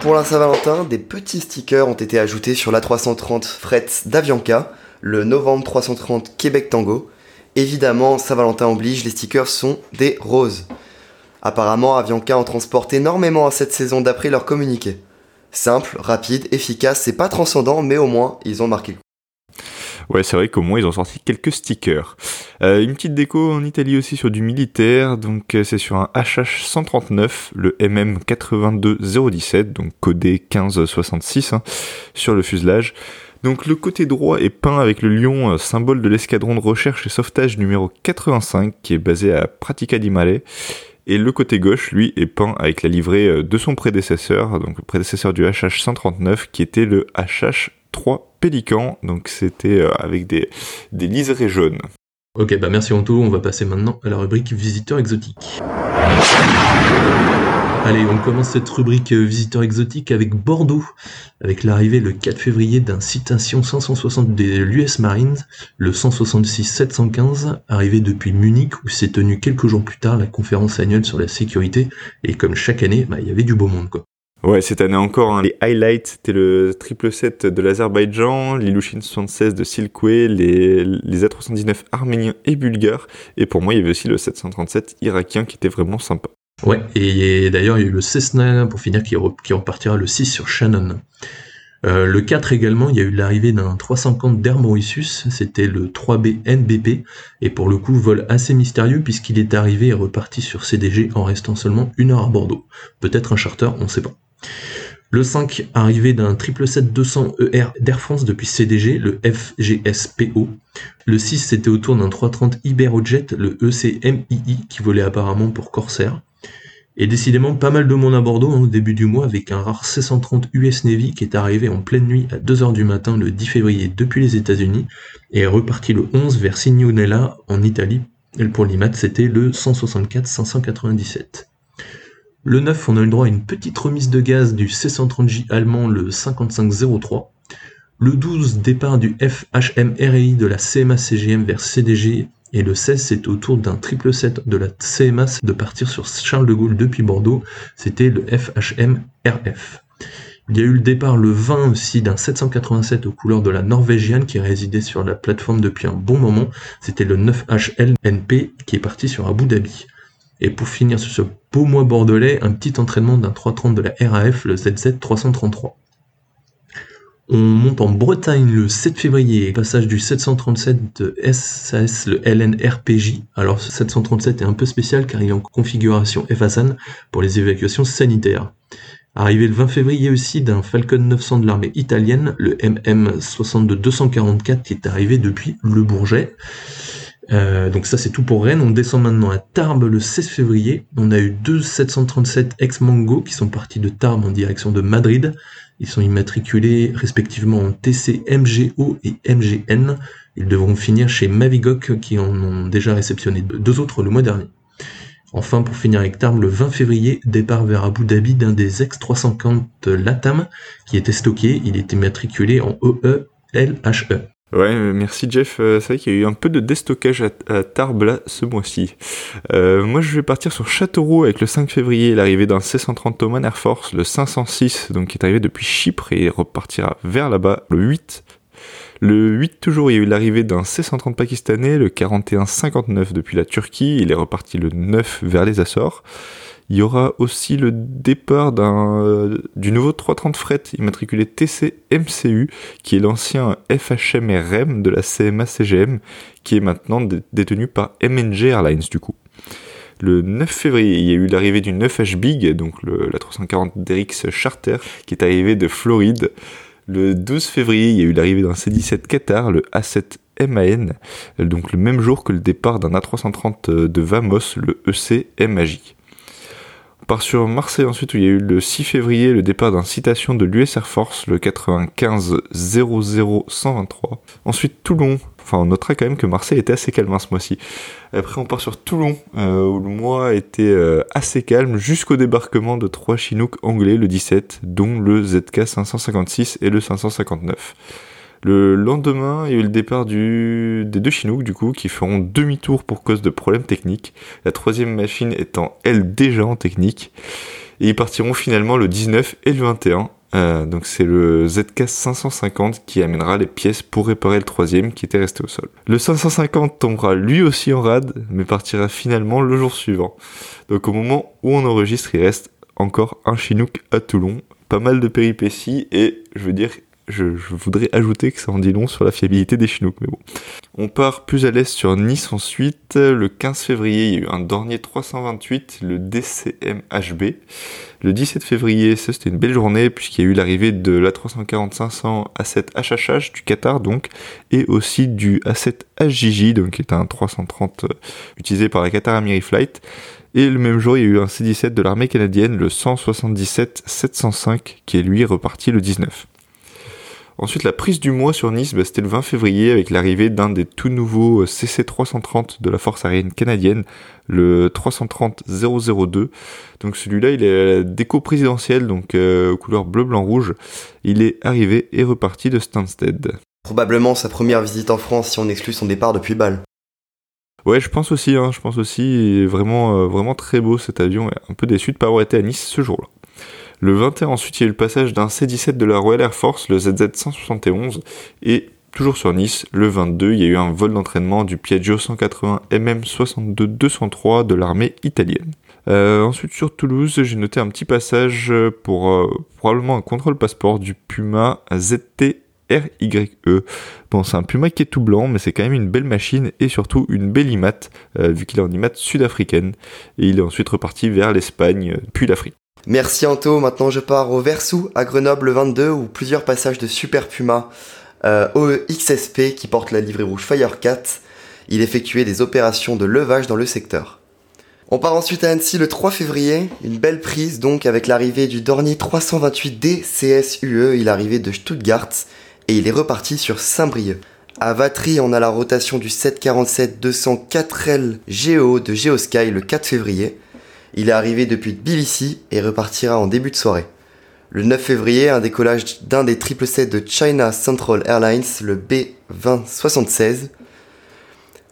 Pour la Saint-Valentin, des petits stickers ont été ajoutés sur l'A330 Fret d'Avianca, le novembre 330 Québec Tango. Évidemment, Saint-Valentin oblige, les stickers sont des roses. Apparemment, Avianca en transporte énormément à cette saison d'après leur communiqué. Simple, rapide, efficace, c'est pas transcendant, mais au moins, ils ont marqué le coup. Ouais, c'est vrai qu'au moins ils ont sorti quelques stickers. Euh, une petite déco en Italie aussi sur du militaire, donc euh, c'est sur un HH 139, le MM 82017, donc codé 1566 hein, sur le fuselage. Donc le côté droit est peint avec le lion, euh, symbole de l'escadron de recherche et sauvetage numéro 85, qui est basé à Pratica di Mare. Et le côté gauche, lui, est peint avec la livrée de son prédécesseur, donc le prédécesseur du HH 139, qui était le HH 3 pélicans, donc c'était euh, avec des, des liserés jaunes. Ok, bah merci Anto, on va passer maintenant à la rubrique visiteurs exotiques. Allez, on commence cette rubrique euh, visiteurs exotiques avec Bordeaux, avec l'arrivée le 4 février d'un citation 560 de l'US Marines, le 166-715, arrivé depuis Munich où s'est tenue quelques jours plus tard la conférence annuelle sur la sécurité, et comme chaque année, bah, il y avait du beau monde quoi. Ouais, cette année encore, hein, les highlights, c'était le triple set de l'Azerbaïdjan, l'Ilushin 76 de Silkway, les, les A319 arméniens et bulgares, et pour moi, il y avait aussi le 737 irakien qui était vraiment sympa. Ouais, et d'ailleurs, il y a eu le Cessna, pour finir, qui repartira le 6 sur Shannon. Euh, le 4 également, il y a eu l'arrivée d'un 350 d'Air Mauritius, c'était le 3B NBP, et pour le coup, vol assez mystérieux puisqu'il est arrivé et reparti sur CDG en restant seulement une heure à Bordeaux. Peut-être un charter, on ne sait pas. Le 5, arrivé d'un 777-200 ER d'Air France depuis CDG, le FGSPO. Le 6, c'était autour d'un 330 Iberojet, le ECMII, qui volait apparemment pour Corsair. Et décidément, pas mal de monde à Bordeaux hein, au début du mois, avec un rare C-130 US Navy qui est arrivé en pleine nuit à 2h du matin le 10 février depuis les États-Unis, et est reparti le 11 vers Signonella en Italie. Pour l'IMAT, c'était le 164-597. Le 9, on a eu le droit à une petite remise de gaz du C130J allemand, le 5503. Le 12, départ du FHM de la CMA-CGM vers CDG. Et le 16, c'est autour d'un triple set de la CMA de partir sur Charles de Gaulle depuis Bordeaux. C'était le FHM RF. Il y a eu le départ le 20 aussi d'un 787 aux couleurs de la Norvégienne qui résidait sur la plateforme depuis un bon moment. C'était le 9HLNP qui est parti sur Abu Dhabi. Et pour finir sur ce beau mois bordelais, un petit entraînement d'un 330 de la RAF, le ZZ 333. On monte en Bretagne le 7 février, passage du 737 de SAS, le LNRPJ. Alors ce 737 est un peu spécial car il est en configuration FASAN pour les évacuations sanitaires. Arrivé le 20 février aussi d'un Falcon 900 de l'armée italienne, le MM62-244 qui est arrivé depuis Le Bourget. Euh, donc ça c'est tout pour Rennes. On descend maintenant à Tarbes le 16 février. On a eu deux 737 ex-Mango qui sont partis de Tarbes en direction de Madrid. Ils sont immatriculés respectivement en TC MGO et MGN. Ils devront finir chez Mavigoc qui en ont déjà réceptionné deux autres le mois dernier. Enfin, pour finir avec Tarbes, le 20 février, départ vers Abu Dhabi d'un des ex-350 Latam qui était stocké. Il était matriculé en EE-LHE. Ouais, merci Jeff. Euh, c'est vrai qu'il y a eu un peu de déstockage à, Tarbes là ce mois-ci. Euh, moi, je vais partir sur Châteauroux avec le 5 février, l'arrivée d'un C-130 Oman Air Force, le 506, donc qui est arrivé depuis Chypre et repartira vers là-bas le 8. Le 8 toujours, il y a eu l'arrivée d'un C-130 pakistanais, le 41-59 depuis la Turquie, il est reparti le 9 vers les Açores. Il y aura aussi le départ euh, du nouveau 330 fret immatriculé TC MCU, qui est l'ancien FHM de la CMA CGM, qui est maintenant détenu par MNG Airlines du coup. Le 9 février, il y a eu l'arrivée du 9H Big, donc la 340 d'Erix Charter, qui est arrivé de Floride. Le 12 février, il y a eu l'arrivée d'un C-17 Qatar, le A7 MAN, donc le même jour que le départ d'un A330 de Vamos, le EC MAJ part sur Marseille ensuite où il y a eu le 6 février le départ d'un citation de l'US Air Force, le 95 00123. Ensuite Toulon, enfin on notera quand même que Marseille était assez calme hein, ce mois-ci. Après on part sur Toulon euh, où le mois était euh, assez calme jusqu'au débarquement de trois Chinook anglais le 17, dont le ZK 556 et le 559. Le lendemain, il y a eu le départ des deux Chinook, du coup, qui feront demi-tour pour cause de problèmes techniques. La troisième machine étant, elle, déjà en technique. Et ils partiront finalement le 19 et le 21. Euh, donc c'est le ZK 550 qui amènera les pièces pour réparer le troisième qui était resté au sol. Le 550 tombera lui aussi en rade, mais partira finalement le jour suivant. Donc au moment où on enregistre, il reste encore un Chinook à Toulon. Pas mal de péripéties et je veux dire, je, voudrais ajouter que ça en dit long sur la fiabilité des Chinook, mais bon. On part plus à l'est sur Nice ensuite. Le 15 février, il y a eu un Dornier 328, le DCMHB. Le 17 février, ça c'était une belle journée puisqu'il y a eu l'arrivée de l'A340-500 A7 HHH du Qatar donc, et aussi du A7 HJJ, donc qui est un 330 euh, utilisé par la Qatar Amiri Flight. Et le même jour, il y a eu un C-17 de l'armée canadienne, le 177-705, qui est lui reparti le 19. Ensuite, la prise du mois sur Nice, bah, c'était le 20 février avec l'arrivée d'un des tout nouveaux euh, CC-330 de la force aérienne canadienne, le 330-002. Donc celui-là, il est à la déco présidentielle, donc euh, couleur bleu, blanc, rouge. Il est arrivé et reparti de Stansted. Probablement sa première visite en France si on exclut son départ depuis Bâle. Ouais, je pense aussi, hein, je pense aussi, vraiment, euh, vraiment très beau cet avion, un peu déçu de ne pas avoir été à Nice ce jour-là. Le 21, ensuite, il y a eu le passage d'un C-17 de la Royal Air Force, le ZZ-171, et toujours sur Nice, le 22, il y a eu un vol d'entraînement du Piaggio 180 MM62-203 de l'armée italienne. Euh, ensuite, sur Toulouse, j'ai noté un petit passage pour euh, probablement un contrôle passeport du Puma ZT RYE. Bon, c'est un Puma qui est tout blanc, mais c'est quand même une belle machine et surtout une belle IMAT, euh, vu qu'il est en IMAT sud-africaine. Et il est ensuite reparti vers l'Espagne, puis l'Afrique. Merci Anto, maintenant je pars au Versou à Grenoble 22 où plusieurs passages de Super Puma euh, qui porte la livrée rouge Firecat. Il effectuait des opérations de levage dans le secteur. On part ensuite à Annecy le 3 février, une belle prise donc avec l'arrivée du Dornier 328D CSUE, il arrivait de Stuttgart et il est reparti sur Saint-Brieuc. À Vatry, on a la rotation du 747-204L GEO de Geosky le 4 février. Il est arrivé depuis Tbilissi et repartira en début de soirée. Le 9 février, un décollage d'un des 777 de China Central Airlines, le B2076.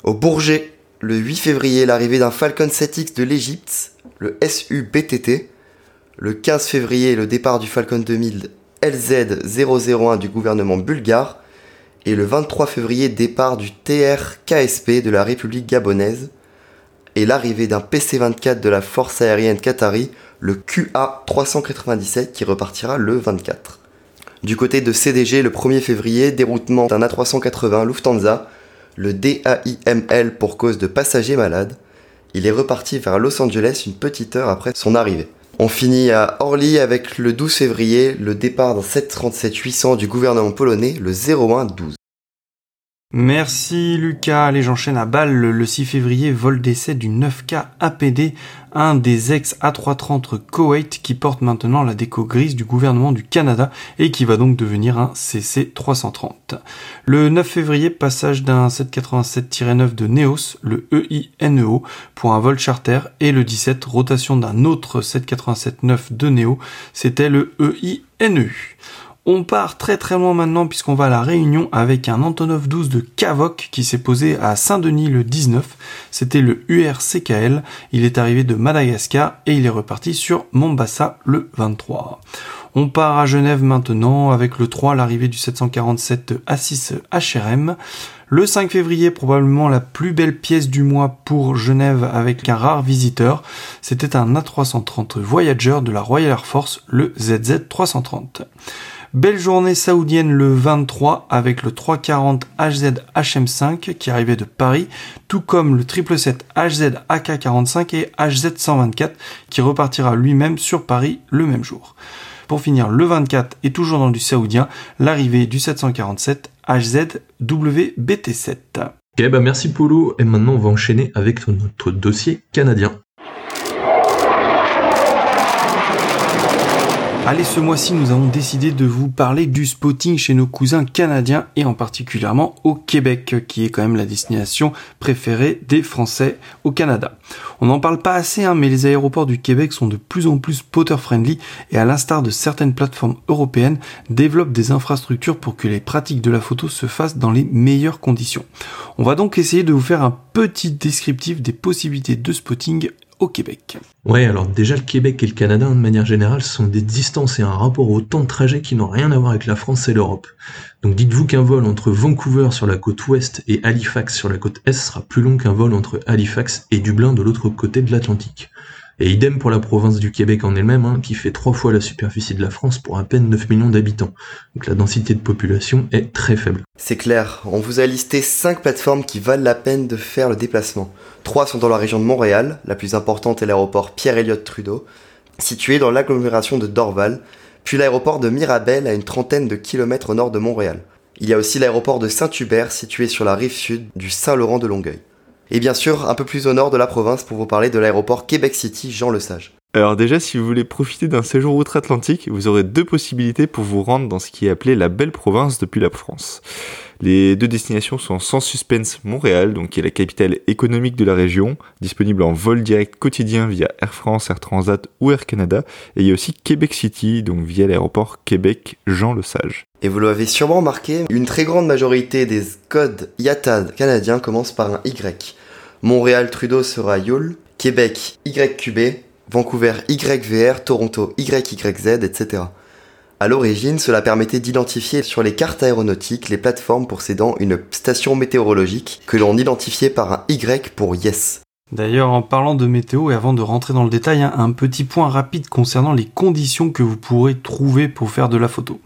Au Bourget, le 8 février, l'arrivée d'un Falcon 7X de l'Egypte, le SU-BTT. Le 15 février, le départ du Falcon 2000 LZ001 du gouvernement bulgare et le 23 février départ du TR-KSP de la République gabonaise et l'arrivée d'un PC-24 de la force aérienne qatari, le QA-397 qui repartira le 24. Du côté de CDG, le 1er février, déroutement d'un A380 Lufthansa, le DAIML pour cause de passagers malades. Il est reparti vers Los Angeles une petite heure après son arrivée. On finit à Orly avec le 12 février, le départ d'un 737-800 du gouvernement polonais, le 0112. Merci Lucas. Allez, j'enchaîne à balle. Le 6 février, vol d'essai du 9K APD, un des ex A330 Koweït qui porte maintenant la déco grise du gouvernement du Canada et qui va donc devenir un CC 330. Le 9 février, passage d'un 787-9 de Neos, le EINEO, pour un vol charter et le 17, rotation d'un autre 787-9 de Neo, c'était le EINEU. On part très très loin maintenant puisqu'on va à la Réunion avec un Antonov 12 de Cavoc qui s'est posé à Saint-Denis le 19. C'était le URCKL. Il est arrivé de Madagascar et il est reparti sur Mombasa le 23. On part à Genève maintenant avec le 3, l'arrivée du 747 A6 HRM. Le 5 février, probablement la plus belle pièce du mois pour Genève avec un rare visiteur. C'était un A330 Voyager de la Royal Air Force, le ZZ330. Belle journée saoudienne le 23 avec le 340 HZ HM5 qui arrivait de Paris, tout comme le 777 HZ AK45 et HZ 124 qui repartira lui-même sur Paris le même jour. Pour finir, le 24 et toujours dans du saoudien, l'arrivée du 747 HZ WBT7. Ok, bah merci Polo, et maintenant on va enchaîner avec notre dossier canadien. Allez, ce mois-ci, nous avons décidé de vous parler du spotting chez nos cousins canadiens et en particulièrement au Québec, qui est quand même la destination préférée des Français au Canada. On n'en parle pas assez, hein, mais les aéroports du Québec sont de plus en plus potter-friendly et à l'instar de certaines plateformes européennes, développent des infrastructures pour que les pratiques de la photo se fassent dans les meilleures conditions. On va donc essayer de vous faire un petit descriptif des possibilités de spotting au Québec. Ouais, alors déjà le Québec et le Canada, de manière générale, sont des distances et un rapport au temps de trajet qui n'ont rien à voir avec la France et l'Europe. Donc dites-vous qu'un vol entre Vancouver sur la côte ouest et Halifax sur la côte est sera plus long qu'un vol entre Halifax et Dublin de l'autre côté de l'Atlantique. Et idem pour la province du Québec en elle-même, hein, qui fait trois fois la superficie de la France pour à peine 9 millions d'habitants. Donc la densité de population est très faible. C'est clair, on vous a listé 5 plateformes qui valent la peine de faire le déplacement. Trois sont dans la région de Montréal, la plus importante est l'aéroport Pierre-Éliott Trudeau, situé dans l'agglomération de Dorval, puis l'aéroport de Mirabel à une trentaine de kilomètres au nord de Montréal. Il y a aussi l'aéroport de Saint-Hubert situé sur la rive sud du Saint-Laurent de Longueuil. Et bien sûr, un peu plus au nord de la province pour vous parler de l'aéroport Québec City Jean Lesage. Alors déjà, si vous voulez profiter d'un séjour outre-Atlantique, vous aurez deux possibilités pour vous rendre dans ce qui est appelé la belle province depuis la France. Les deux destinations sont sans suspense Montréal, donc qui est la capitale économique de la région, disponible en vol direct quotidien via Air France, Air Transat ou Air Canada, et il y a aussi Québec City, donc via l'aéroport Québec Jean Lesage. Et vous l'avez sûrement remarqué, une très grande majorité des codes IATA canadiens commencent par un Y. Montréal Trudeau sera YOL, Québec YQB, Vancouver YVR, Toronto YYZ, etc. À l'origine, cela permettait d'identifier sur les cartes aéronautiques les plateformes possédant une station météorologique que l'on identifiait par un Y pour Yes. D'ailleurs, en parlant de météo et avant de rentrer dans le détail, hein, un petit point rapide concernant les conditions que vous pourrez trouver pour faire de la photo.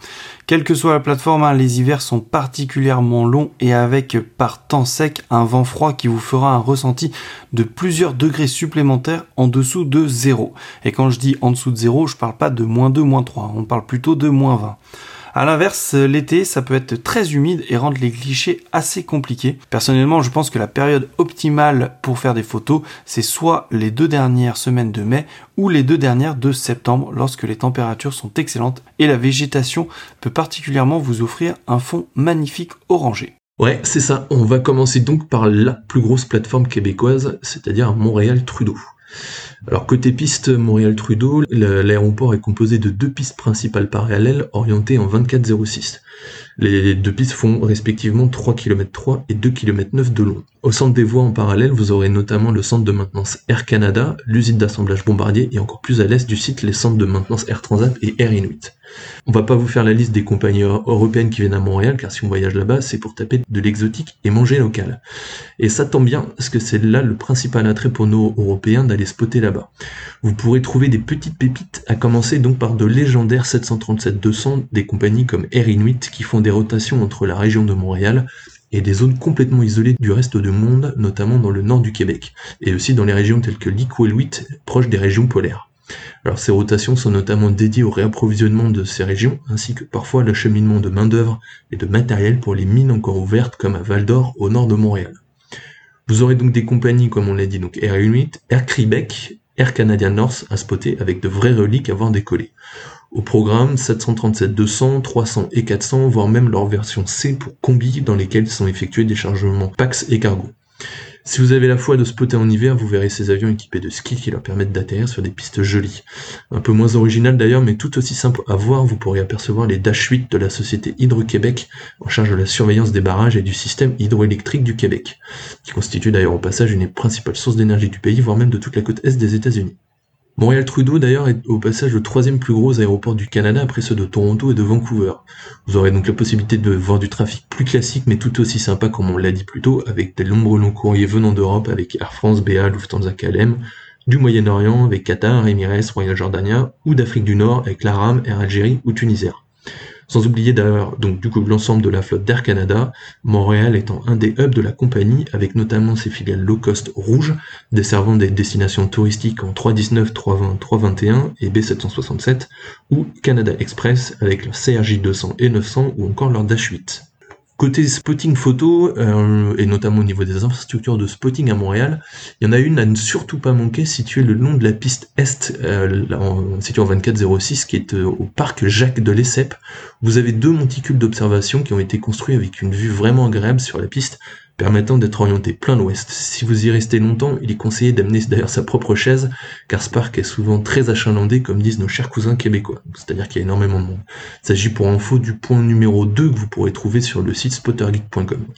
Quelle que soit la plateforme, hein, les hivers sont particulièrement longs et avec par temps sec un vent froid qui vous fera un ressenti de plusieurs degrés supplémentaires en dessous de zéro. Et quand je dis en dessous de zéro, je parle pas de moins 2, moins 3, on parle plutôt de moins 20. À l'inverse, l'été, ça peut être très humide et rendre les clichés assez compliqués. Personnellement, je pense que la période optimale pour faire des photos, c'est soit les deux dernières semaines de mai ou les deux dernières de septembre lorsque les températures sont excellentes et la végétation peut particulièrement vous offrir un fond magnifique orangé. Ouais, c'est ça. On va commencer donc par la plus grosse plateforme québécoise, c'est-à-dire Montréal Trudeau. Alors côté piste Montréal-Trudeau, l'aéroport est composé de deux pistes principales parallèles orientées en 24-06. Les deux pistes font respectivement 3 km 3 et 2 km 9 de long. Au centre des voies en parallèle, vous aurez notamment le centre de maintenance Air Canada, l'usine d'assemblage Bombardier et encore plus à l'est du site les centres de maintenance Air Transat et Air Inuit. On va pas vous faire la liste des compagnies européennes qui viennent à Montréal, car si on voyage là-bas, c'est pour taper de l'exotique et manger local. Et ça tombe bien, parce que c'est là le principal attrait pour nos Européens d'aller spotter là-bas. Vous pourrez trouver des petites pépites, à commencer donc par de légendaires 737-200 des compagnies comme Air Inuit qui font des rotations entre la région de Montréal et des zones complètement isolées du reste du monde, notamment dans le nord du Québec, et aussi dans les régions telles que l'Iqaluit, proche des régions polaires. Alors ces rotations sont notamment dédiées au réapprovisionnement de ces régions, ainsi que parfois l'acheminement de main-d'œuvre et de matériel pour les mines encore ouvertes comme à Val d'Or au nord de Montréal. Vous aurez donc des compagnies, comme on l'a dit, donc Air Inuit, Air Quebec, Air Canadian North à spotter avec de vraies reliques à voir décoller. Au programme, 737-200, 300 et 400, voire même leur version C pour combi dans lesquelles sont effectués des chargements PAX et cargo. Si vous avez la foi de spotter en hiver, vous verrez ces avions équipés de skis qui leur permettent d'atterrir sur des pistes jolies. Un peu moins original d'ailleurs, mais tout aussi simple à voir, vous pourrez apercevoir les Dash 8 de la société Hydro-Québec, en charge de la surveillance des barrages et du système hydroélectrique du Québec, qui constitue d'ailleurs au passage une des principales sources d'énergie du pays, voire même de toute la côte est des États-Unis. Montréal-Trudeau d'ailleurs est au passage le troisième plus gros aéroport du Canada après ceux de Toronto et de Vancouver. Vous aurez donc la possibilité de voir du trafic plus classique mais tout aussi sympa comme on l'a dit plus tôt avec des nombreux longs courriers venant d'Europe avec Air France, BA, Lufthansa KLM, du Moyen-Orient avec Qatar, Emirates, Royal Jordania ou d'Afrique du Nord avec l'Aram, Air Algérie ou Tunisair. Sans oublier d'ailleurs donc du coup l'ensemble de la flotte d'Air Canada, Montréal étant un des hubs de la compagnie avec notamment ses filiales low cost rouges desservant des destinations touristiques en 319, 320, 321 et B767 ou Canada Express avec leur CRJ 200 et 900 ou encore leur Dash 8. Côté spotting photo, euh, et notamment au niveau des infrastructures de spotting à Montréal, il y en a une à ne surtout pas manquer, située le long de la piste Est, euh, située en 2406, qui est euh, au parc Jacques de l'Essep. Vous avez deux monticules d'observation qui ont été construits avec une vue vraiment agréable sur la piste, permettant d'être orienté plein l'ouest. Si vous y restez longtemps, il est conseillé d'amener d'ailleurs sa propre chaise, car ce parc est souvent très achalandé, comme disent nos chers cousins québécois. C'est-à-dire qu'il y a énormément de monde. Il s'agit pour info du point numéro 2 que vous pourrez trouver sur le site spottergeek.com.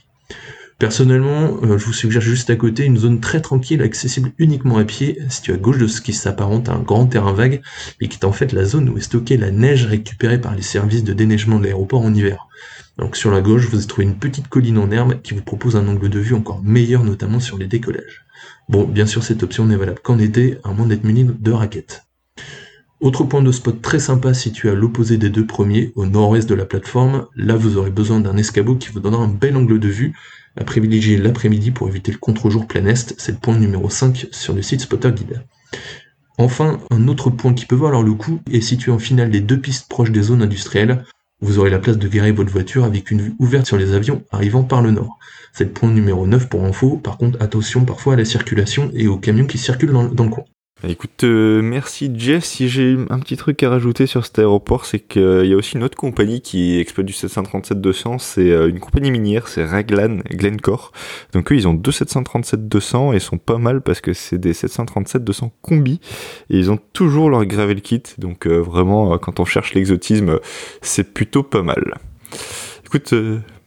Personnellement, euh, je vous suggère juste à côté une zone très tranquille, accessible uniquement à pied, située à gauche de ce qui s'apparente à un grand terrain vague, et qui est en fait la zone où est stockée la neige récupérée par les services de déneigement de l'aéroport en hiver. Donc sur la gauche, vous trouvez une petite colline en herbe qui vous propose un angle de vue encore meilleur, notamment sur les décollages. Bon, bien sûr, cette option n'est valable qu'en été, à moins d'être muni de raquettes. Autre point de spot très sympa situé à l'opposé des deux premiers, au nord-ouest de la plateforme, là vous aurez besoin d'un escabeau qui vous donnera un bel angle de vue, à privilégier l'après-midi pour éviter le contre-jour plein est, c'est le point numéro 5 sur le site Spotter Guide. Enfin, un autre point qui peut valoir le coup est situé en finale des deux pistes proches des zones industrielles, vous aurez la place de garer votre voiture avec une vue ouverte sur les avions arrivant par le nord. C'est le point numéro 9 pour info, par contre attention parfois à la circulation et aux camions qui circulent dans, le coin. Bah, écoute, euh, merci Jeff. Si j'ai un petit truc à rajouter sur cet aéroport, c'est qu'il y a aussi une autre compagnie qui exploite du 737-200, c'est euh, une compagnie minière, c'est Raglan Glencore. Donc eux, ils ont deux 737-200 et sont pas mal parce que c'est des 737-200 combi et ils ont toujours leur gravel kit. Donc euh, vraiment, quand on cherche l'exotisme, c'est plutôt pas mal. Écoute,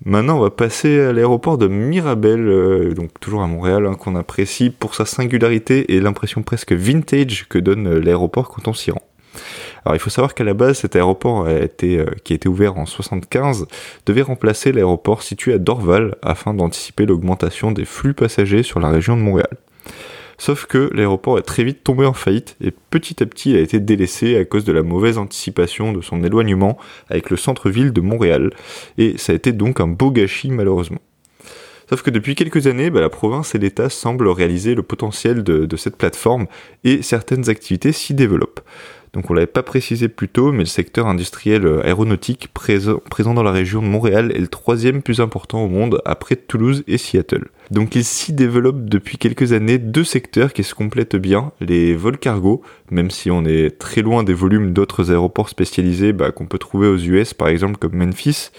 Maintenant, on va passer à l'aéroport de Mirabel, euh, donc toujours à Montréal, hein, qu'on apprécie pour sa singularité et l'impression presque vintage que donne euh, l'aéroport quand on s'y rend. Alors il faut savoir qu'à la base, cet aéroport euh, qui a été ouvert en 75 devait remplacer l'aéroport situé à Dorval afin d'anticiper l'augmentation des flux passagers sur la région de Montréal. Sauf que l'aéroport est très vite tombé en faillite et petit à petit a été délaissé à cause de la mauvaise anticipation de son éloignement avec le centre-ville de Montréal. Et ça a été donc un beau gâchis malheureusement. Sauf que depuis quelques années, bah, la province et l'État semblent réaliser le potentiel de cette plateforme et certaines activités s'y développent. Donc on l'avait pas précisé plus tôt, mais le secteur industriel euh, aéronautique présent, dans la région de Montréal est le troisième plus important au monde après Toulouse et Seattle. Donc il s'y développe depuis quelques années deux secteurs qui se complètent bien, les vols cargo, même si on est très loin des volumes d'autres aéroports spécialisés bah, qu'on peut trouver aux US par exemple comme Memphis,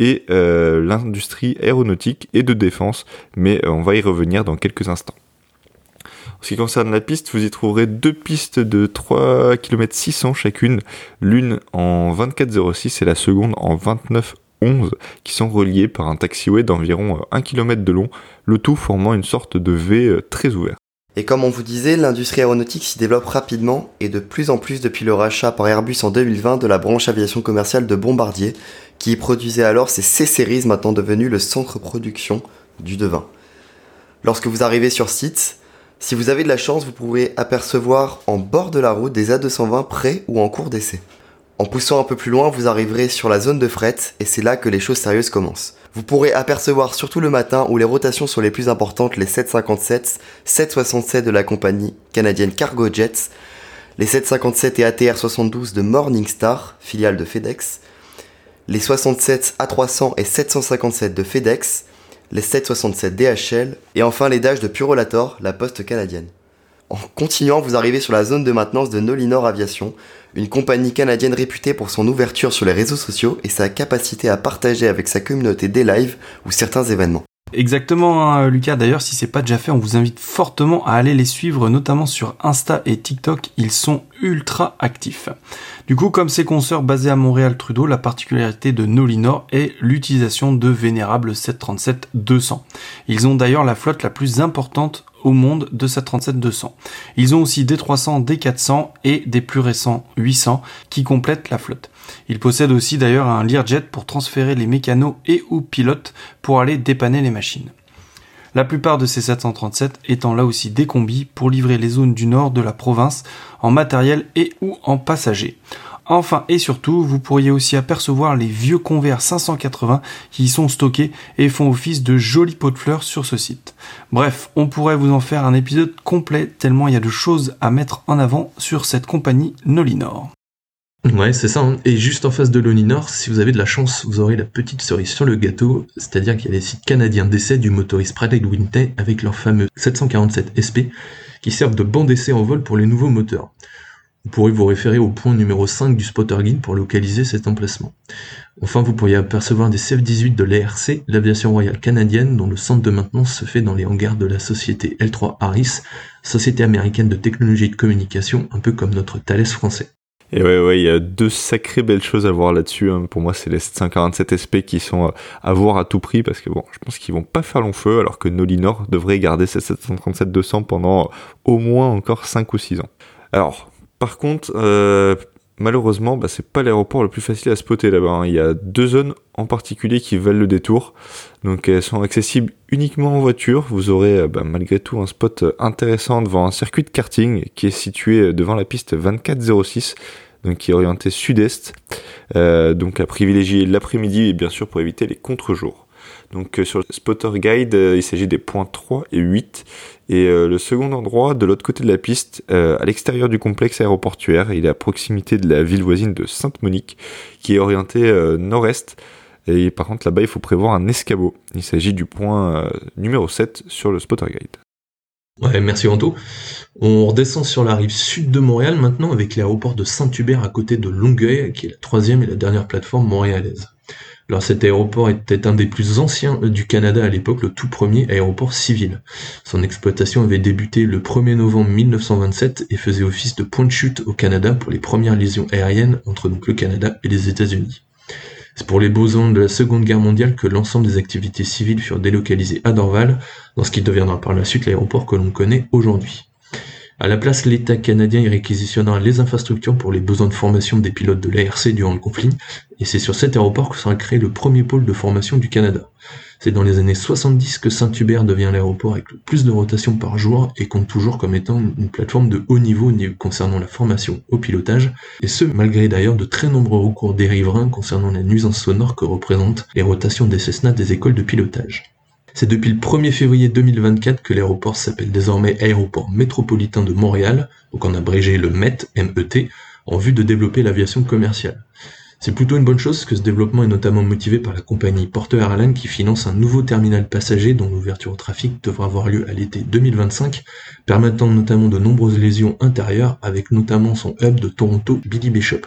et euh, l'industrie aéronautique et de défense, mais euh, on va y revenir dans quelques instants. En ce qui concerne la piste, vous y trouverez deux pistes de 3 km 600 chacune, l'une en 24,06 et la seconde en 29 11 qui sont reliés par un taxiway d'environ 1 km de long, le tout formant une sorte de V très ouvert. Et comme on vous disait, l'industrie aéronautique s'y développe rapidement et de plus en plus depuis le rachat par Airbus en 2020 de la branche aviation commerciale de Bombardier, qui produisait alors ses C-Series maintenant devenu le centre production du devin. Lorsque vous arrivez sur site, si vous avez de la chance, vous pourrez apercevoir en bord de la route des A220 prêts ou en cours d'essai. En poussant un peu plus loin, vous arriverez sur la zone de fret et c'est là que les choses sérieuses commencent. Vous pourrez apercevoir surtout le matin où les rotations sont les plus importantes les 757, 767 de la compagnie canadienne Cargo Jets, les 757 et ATR 72 de Morningstar, filiale de FedEx, les 67 A300 et 757 de FedEx, les 767 DHL et enfin les Dash de Purolator, la poste canadienne. En continuant, vous arrivez sur la zone de maintenance de Nolinor Aviation, une compagnie canadienne réputée pour son ouverture sur les réseaux sociaux et sa capacité à partager avec sa communauté des lives ou certains événements. Exactement, hein, Lucas. D'ailleurs, si c'est pas déjà fait, on vous invite fortement à aller les suivre, notamment sur Insta et TikTok. Ils sont ultra actifs. Du coup, comme ces consoeurs basés à Montréal-Trudeau, la particularité de Nolinor est l'utilisation de vénérables 737-200. Ils ont d'ailleurs la flotte la plus importante au monde de 737-200. Ils ont aussi des 300, des 400 et des plus récents 800 qui complètent la flotte. Ils possèdent aussi d'ailleurs un Learjet pour transférer les mécanos et ou pilotes pour aller dépanner les machines. La plupart de ces 737 étant là aussi des combis pour livrer les zones du nord de la province en matériel et ou en passagers. Enfin et surtout, vous pourriez aussi apercevoir les vieux convers 580 qui y sont stockés et font office de jolis pots de fleurs sur ce site. Bref, on pourrait vous en faire un épisode complet tellement il y a de choses à mettre en avant sur cette compagnie Nolinor. Ouais, c'est ça. Hein. Et juste en face de Nolinor, si vous avez de la chance, vous aurez la petite cerise sur le gâteau, c'est-à-dire qu'il y a les sites canadiens d'essai du motoriste Bradley Winter avec leur fameux 747 SP qui servent de banc d'essai en vol pour les nouveaux moteurs. Vous pourrez vous référer au point numéro 5 du spotter guide pour localiser cet emplacement. Enfin, vous pourriez apercevoir des CF-18 de l'ARC, l'aviation royale canadienne, dont le centre de maintenance se fait dans les hangars de la société L3 Harris, société américaine de technologie de communication, un peu comme notre Thales français. Et ouais, ouais, il y a deux sacrées belles choses à voir là-dessus. Hein. Pour moi, c'est les 747 SP qui sont à voir à tout prix parce que bon, je pense qu'ils vont pas faire long feu alors que Nolinor devrait garder ces 737-200 pendant au moins encore 5 ou 6 ans. Alors, par contre, euh, malheureusement, bah, c'est pas l'aéroport le plus facile à spotter là-bas. Hein. Il y a deux zones en particulier qui valent le détour. Donc elles sont accessibles uniquement en voiture. Vous aurez euh, bah, malgré tout un spot intéressant devant un circuit de karting qui est situé devant la piste 2406 donc qui est orienté sud-est, euh, donc à privilégier l'après-midi bien sûr pour éviter les contre-jours. Donc sur le spotter guide, il s'agit des points 3 et 8 et euh, le second endroit, de l'autre côté de la piste, euh, à l'extérieur du complexe aéroportuaire, il est à proximité de la ville voisine de Sainte-Monique, qui est orientée euh, nord-est. Et par contre, là-bas, il faut prévoir un escabeau. Il s'agit du point numéro 7 sur le spotter guide. Ouais, merci Anto. On redescend sur la rive sud de Montréal maintenant avec l'aéroport de Saint-Hubert à côté de Longueuil, qui est la troisième et la dernière plateforme montréalaise. Alors cet aéroport était un des plus anciens du Canada à l'époque, le tout premier aéroport civil. Son exploitation avait débuté le 1er novembre 1927 et faisait office de point de chute au Canada pour les premières liaisons aériennes entre donc le Canada et les États-Unis. C'est pour les besoins de la Seconde Guerre mondiale que l'ensemble des activités civiles furent délocalisées à Dorval, dans ce qui deviendra par la suite l'aéroport que l'on connaît aujourd'hui. À la place, l'État canadien y réquisitionnera les infrastructures pour les besoins de formation des pilotes de l'ARC durant le conflit, et c'est sur cet aéroport que sera créé le premier pôle de formation du Canada. C'est dans les années 70 que Saint-Hubert devient l'aéroport avec le plus de rotations par jour et compte toujours comme étant une plateforme de haut niveau concernant la formation au pilotage, et ce malgré d'ailleurs de très nombreux recours des riverains concernant la nuisance sonore que représentent les rotations des Cessna des écoles de pilotage. C'est depuis le 1er février 2024 que l'aéroport s'appelle désormais Aéroport métropolitain de Montréal, donc en abrégé le MET, MET, en vue de développer l'aviation commerciale. C'est plutôt une bonne chose que ce développement est notamment motivé par la compagnie Porter Airlines qui finance un nouveau terminal passager dont l'ouverture au trafic devra avoir lieu à l'été 2025, permettant notamment de nombreuses lésions intérieures avec notamment son hub de Toronto Billy Bishop,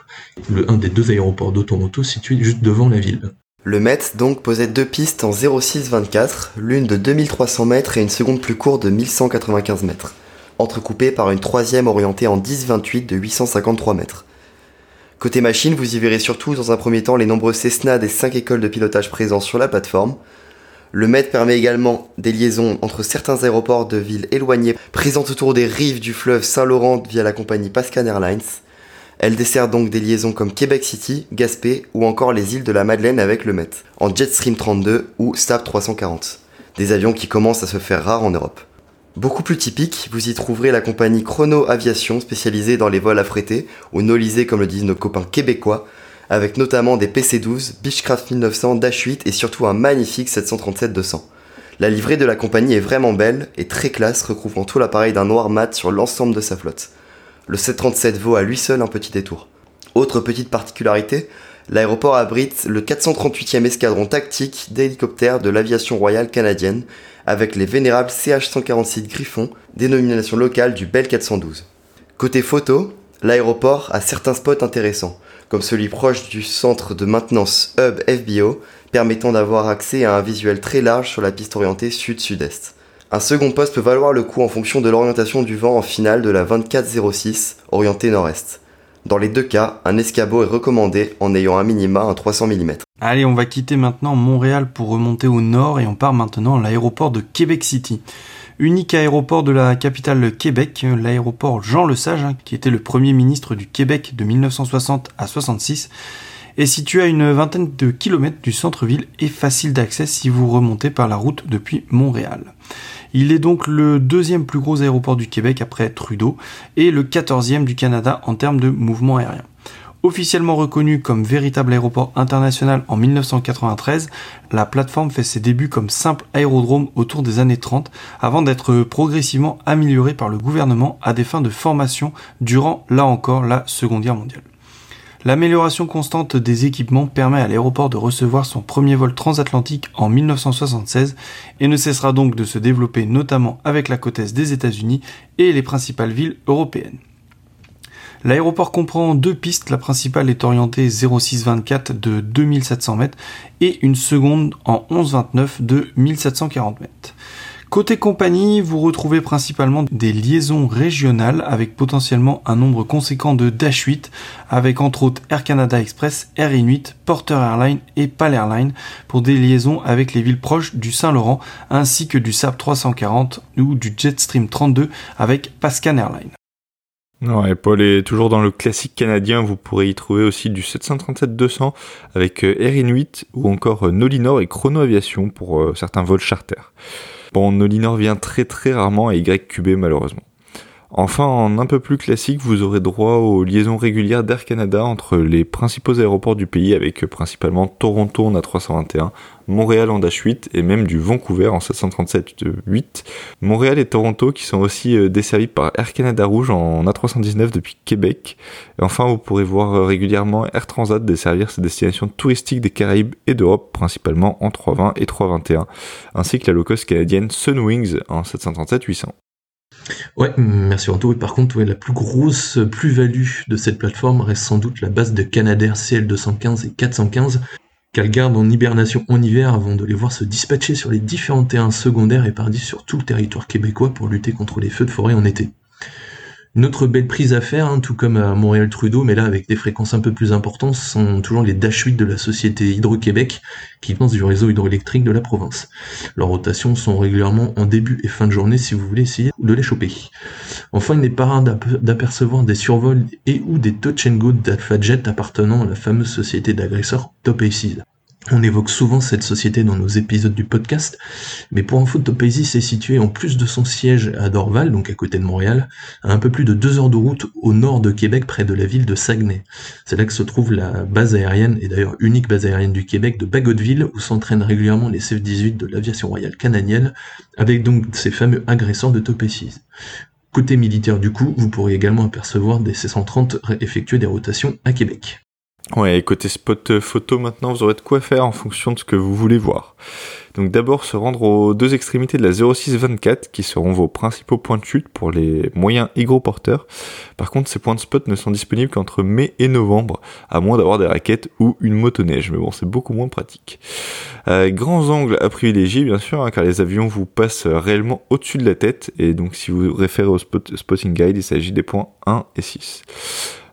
le un des deux aéroports de Toronto situé juste devant la ville. Le Met donc posait deux pistes en 0624, l'une de 2300 mètres et une seconde plus courte de 1195 mètres, entrecoupées par une troisième orientée en 1028 de 853 mètres. Côté machine, vous y verrez surtout dans un premier temps les nombreux Cessna des 5 écoles de pilotage présents sur la plateforme. Le MET permet également des liaisons entre certains aéroports de villes éloignées présents autour des rives du fleuve Saint-Laurent via la compagnie Pascan Airlines. Elle dessert donc des liaisons comme Québec City, Gaspé ou encore les îles de la Madeleine avec le Met, en Jetstream 32 ou STAP 340. Des avions qui commencent à se faire rares en Europe. Beaucoup plus typique, vous y trouverez la compagnie Chrono Aviation spécialisée dans les vols affrétés, ou nolisés comme le disent nos copains québécois, avec notamment des PC-12, Beechcraft 1900, Dash 8 et surtout un magnifique 737-200. La livrée de la compagnie est vraiment belle et très classe, recouvrant tout l'appareil d'un noir mat sur l'ensemble de sa flotte le 737 vaut à lui seul un petit détour. Autre petite particularité, l'aéroport abrite le 438e escadron tactique d'hélicoptères de l'aviation royale canadienne, avec les vénérables CH-146 Griffon, dénomination locale du Bell 412. Côté photo, l'aéroport a certains spots intéressants, comme celui proche du centre de maintenance Hub FBO, permettant d'avoir accès à un visuel très large sur la piste orientée sud-sud-est. Un second poste peut valoir le coup en fonction de l'orientation du vent en finale de la 2406 orientée nord-est. Dans les deux cas, un escabeau est recommandé en ayant un minima un 300 mm. Allez, on va quitter maintenant Montréal pour remonter au nord et on part maintenant à l'aéroport de Québec City. Unique aéroport de la capitale Québec, l'aéroport Jean Lesage, hein, qui était le premier ministre du Québec de 1960 à 66, est situé à une vingtaine de kilomètres du centre-ville et facile d'accès si vous remontez par la route depuis Montréal. Il est donc le deuxième plus gros aéroport du Québec après Trudeau et le quatorzième du Canada en termes de mouvement aérien. Officiellement reconnu comme véritable aéroport international en 1993, la plateforme fait ses débuts comme simple aérodrome autour des années 30 avant d'être progressivement améliorée par le gouvernement à des fins de formation durant là encore la Seconde Guerre mondiale. L'amélioration constante des équipements permet à l'aéroport de recevoir son premier vol transatlantique en 1976 et ne cessera donc de se développer notamment avec la côte des États-Unis et les principales villes européennes. L'aéroport comprend deux pistes, la principale est orientée 0624 de 2700 mètres et une seconde en 1129 de 1740 mètres. Côté compagnie, vous retrouvez principalement des liaisons régionales avec potentiellement un nombre conséquent de Dash 8 avec entre autres Air Canada Express, Air Inuit, Porter Airlines et PAL Airlines pour des liaisons avec les villes proches du Saint-Laurent ainsi que du SAP 340 ou du Jetstream 32 avec Pascan Airlines. Ouais, Paul est toujours dans le classique canadien, vous pourrez y trouver aussi du 737-200 avec euh, Air Inuit ou encore euh, Nolinor et Chrono Aviation pour euh, certains vols charter. Bon, Nolinor vient très très rarement à YQB malheureusement. Enfin, en un peu plus classique, vous aurez droit aux liaisons régulières d'Air Canada entre les principaux aéroports du pays avec euh, principalement Toronto en A321, Montréal en Dash 8 et même du Vancouver en 737-8. Montréal et Toronto qui sont aussi euh, desservis par Air Canada Rouge en A319 depuis Québec. Et enfin, vous pourrez voir euh, régulièrement Air Transat desservir ces destinations touristiques des Caraïbes et d'Europe, principalement en 320 et 321, ainsi que la low cost canadienne Sunwings en 737-800. Ouais, merci Anto. Et par contre, la plus grosse plus-value de cette plateforme reste sans doute la base de Canadair CL215 et 415 qu'elle garde en hibernation en hiver avant de les voir se dispatcher sur les différents terrains secondaires éparpillés sur tout le territoire québécois pour lutter contre les feux de forêt en été. Une autre belle prise à faire, hein, tout comme à Montréal-Trudeau, mais là avec des fréquences un peu plus importantes, sont toujours les Dash 8 de la société Hydro-Québec qui pensent du réseau hydroélectrique de la province. Leurs rotations sont régulièrement en début et fin de journée si vous voulez essayer de les choper. Enfin, il n'est pas rare d'apercevoir des survols et ou des touch and go appartenant à la fameuse société d'agresseurs Top Aces. On évoque souvent cette société dans nos épisodes du podcast, mais pour info, Topazis est situé en plus de son siège à Dorval, donc à côté de Montréal, à un peu plus de deux heures de route au nord de Québec, près de la ville de Saguenay. C'est là que se trouve la base aérienne, et d'ailleurs unique base aérienne du Québec, de Bagotville, où s'entraînent régulièrement les CF-18 de l'aviation royale canadienne, avec donc ces fameux agresseurs de Topazis. Côté militaire du coup, vous pourrez également apercevoir des C-130 effectuer des rotations à Québec. Ouais, côté spot euh, photo maintenant, vous aurez de quoi faire en fonction de ce que vous voulez voir. Donc d'abord se rendre aux deux extrémités de la 0624 qui seront vos principaux points de chute pour les moyens et porteurs. Par contre, ces points de spot ne sont disponibles qu'entre mai et novembre, à moins d'avoir des raquettes ou une motoneige, mais bon, c'est beaucoup moins pratique. Euh, grands angles à privilégier bien sûr, hein, car les avions vous passent réellement au-dessus de la tête, et donc si vous référez au spot, spotting guide, il s'agit des points 1 et 6.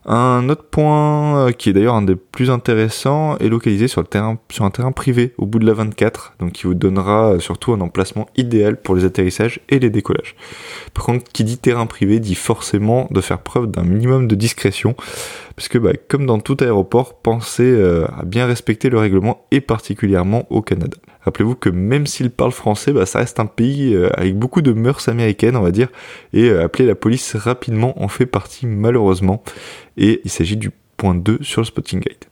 Un autre point euh, qui est d'ailleurs un des plus intéressants est localisé sur, le terrain, sur un terrain privé au bout de la 24, donc qui vous donnera euh, surtout un emplacement idéal pour les atterrissages et les décollages. Par contre, qui dit terrain privé dit forcément de faire preuve d'un minimum de discrétion, puisque bah, comme dans tout aéroport, pensez euh, à bien respecter le règlement et particulièrement au Canada. Rappelez-vous que même s'il parle français, bah, ça reste un pays avec beaucoup de mœurs américaines, on va dire, et appeler la police rapidement en fait partie malheureusement et il s'agit du point 2 sur le spotting guide.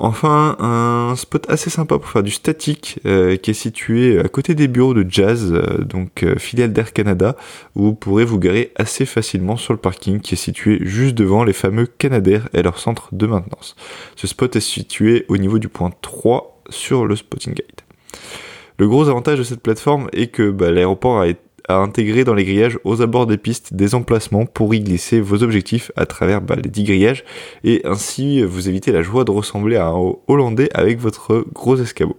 Enfin, un spot assez sympa pour faire du statique euh, qui est situé à côté des bureaux de jazz, euh, donc euh, filiale d'Air Canada, où vous pourrez vous garer assez facilement sur le parking qui est situé juste devant les fameux Canadair et leur centre de maintenance. Ce spot est situé au niveau du point 3 sur le spotting guide. Le gros avantage de cette plateforme est que bah, l'aéroport a intégrer dans les grillages aux abords des pistes des emplacements pour y glisser vos objectifs à travers bah, les 10 grillages et ainsi vous éviter la joie de ressembler à un Hollandais avec votre gros escabeau.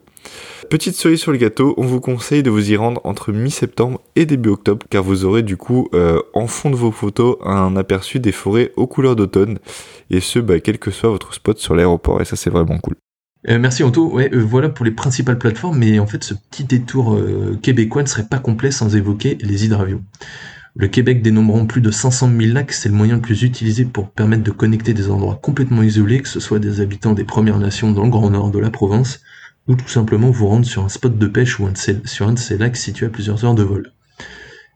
Petite cerise sur le gâteau, on vous conseille de vous y rendre entre mi-septembre et début octobre car vous aurez du coup euh, en fond de vos photos un aperçu des forêts aux couleurs d'automne et ce bah, quel que soit votre spot sur l'aéroport et ça c'est vraiment cool. Euh, merci Anto. Ouais, euh, voilà pour les principales plateformes, mais en fait ce petit détour euh, québécois ne serait pas complet sans évoquer les hydravions. Le Québec dénombrant plus de 500 000 lacs, c'est le moyen le plus utilisé pour permettre de connecter des endroits complètement isolés, que ce soit des habitants des Premières Nations dans le Grand Nord de la province, ou tout simplement vous rendre sur un spot de pêche ou sur un de ces lacs situés à plusieurs heures de vol.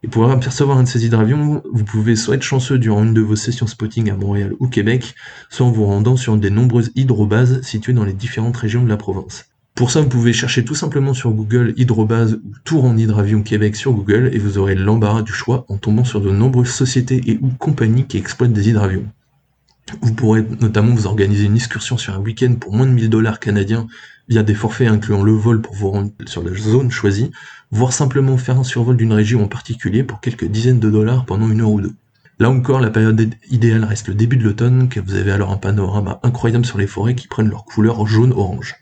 Et pour apercevoir un de ces hydravions, vous pouvez soit être chanceux durant une de vos sessions spotting à Montréal ou Québec, soit en vous rendant sur une des nombreuses hydrobases situées dans les différentes régions de la province. Pour ça, vous pouvez chercher tout simplement sur Google hydrobase ou tour en hydravion Québec sur Google et vous aurez l'embarras du choix en tombant sur de nombreuses sociétés et ou compagnies qui exploitent des hydravions. Vous pourrez notamment vous organiser une excursion sur un week-end pour moins de 1000 dollars canadiens via des forfaits incluant le vol pour vous rendre sur la zone choisie, voire simplement faire un survol d'une région en particulier pour quelques dizaines de dollars pendant une heure ou deux. Là encore, la période idéale reste le début de l'automne, car vous avez alors un panorama incroyable sur les forêts qui prennent leur couleur jaune-orange.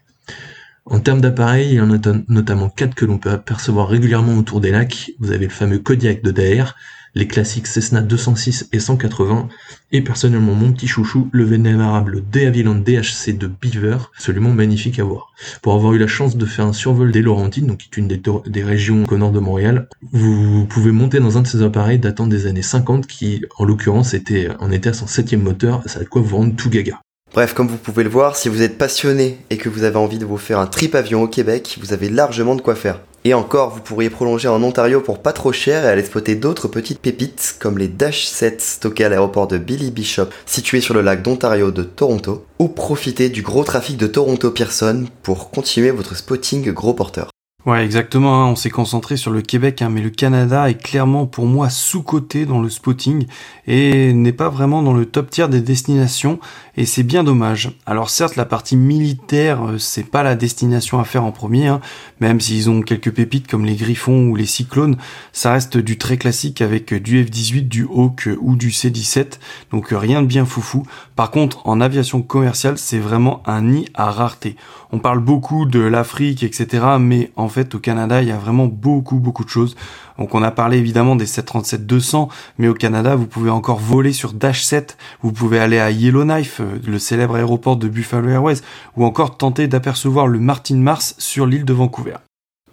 En termes d'appareils, il y en a notamment quatre que l'on peut apercevoir régulièrement autour des lacs. Vous avez le fameux Kodiak de Daer, les classiques Cessna 206 et 180, et personnellement mon petit chouchou, le vénérable De Havilland DHC de Beaver, absolument magnifique à voir. Pour avoir eu la chance de faire un survol des Laurentides, donc qui est une des, régions au de Montréal, vous pouvez monter dans un de ces appareils datant des années 50 qui, en l'occurrence, était, en était à son septième moteur, ça a de quoi vous rendre tout gaga. Bref, comme vous pouvez le voir, si vous êtes passionné et que vous avez envie de vous faire un trip avion au Québec, vous avez largement de quoi faire. Et encore, vous pourriez prolonger en Ontario pour pas trop cher et aller spotter d'autres petites pépites comme les Dash 7 stockés à l'aéroport de Billy Bishop situé sur le lac d'Ontario de Toronto ou profiter du gros trafic de Toronto Pearson pour continuer votre spotting gros porteur. Ouais, exactement. Hein. On s'est concentré sur le Québec, hein, mais le Canada est clairement pour moi sous-coté dans le spotting et n'est pas vraiment dans le top tier des destinations et c'est bien dommage. Alors certes, la partie militaire, euh, c'est pas la destination à faire en premier, hein, même s'ils ont quelques pépites comme les Griffons ou les Cyclones, ça reste du très classique avec du F-18, du Hawk ou du C-17, donc rien de bien foufou. Par contre, en aviation commerciale, c'est vraiment un nid à rareté. On parle beaucoup de l'Afrique, etc., mais en fait, au Canada, il y a vraiment beaucoup, beaucoup de choses. Donc on a parlé évidemment des 737-200, mais au Canada, vous pouvez encore voler sur Dash 7, vous pouvez aller à Yellowknife, euh, le célèbre aéroport de Buffalo Airways, ou encore tenter d'apercevoir le Martin Mars sur l'île de Vancouver.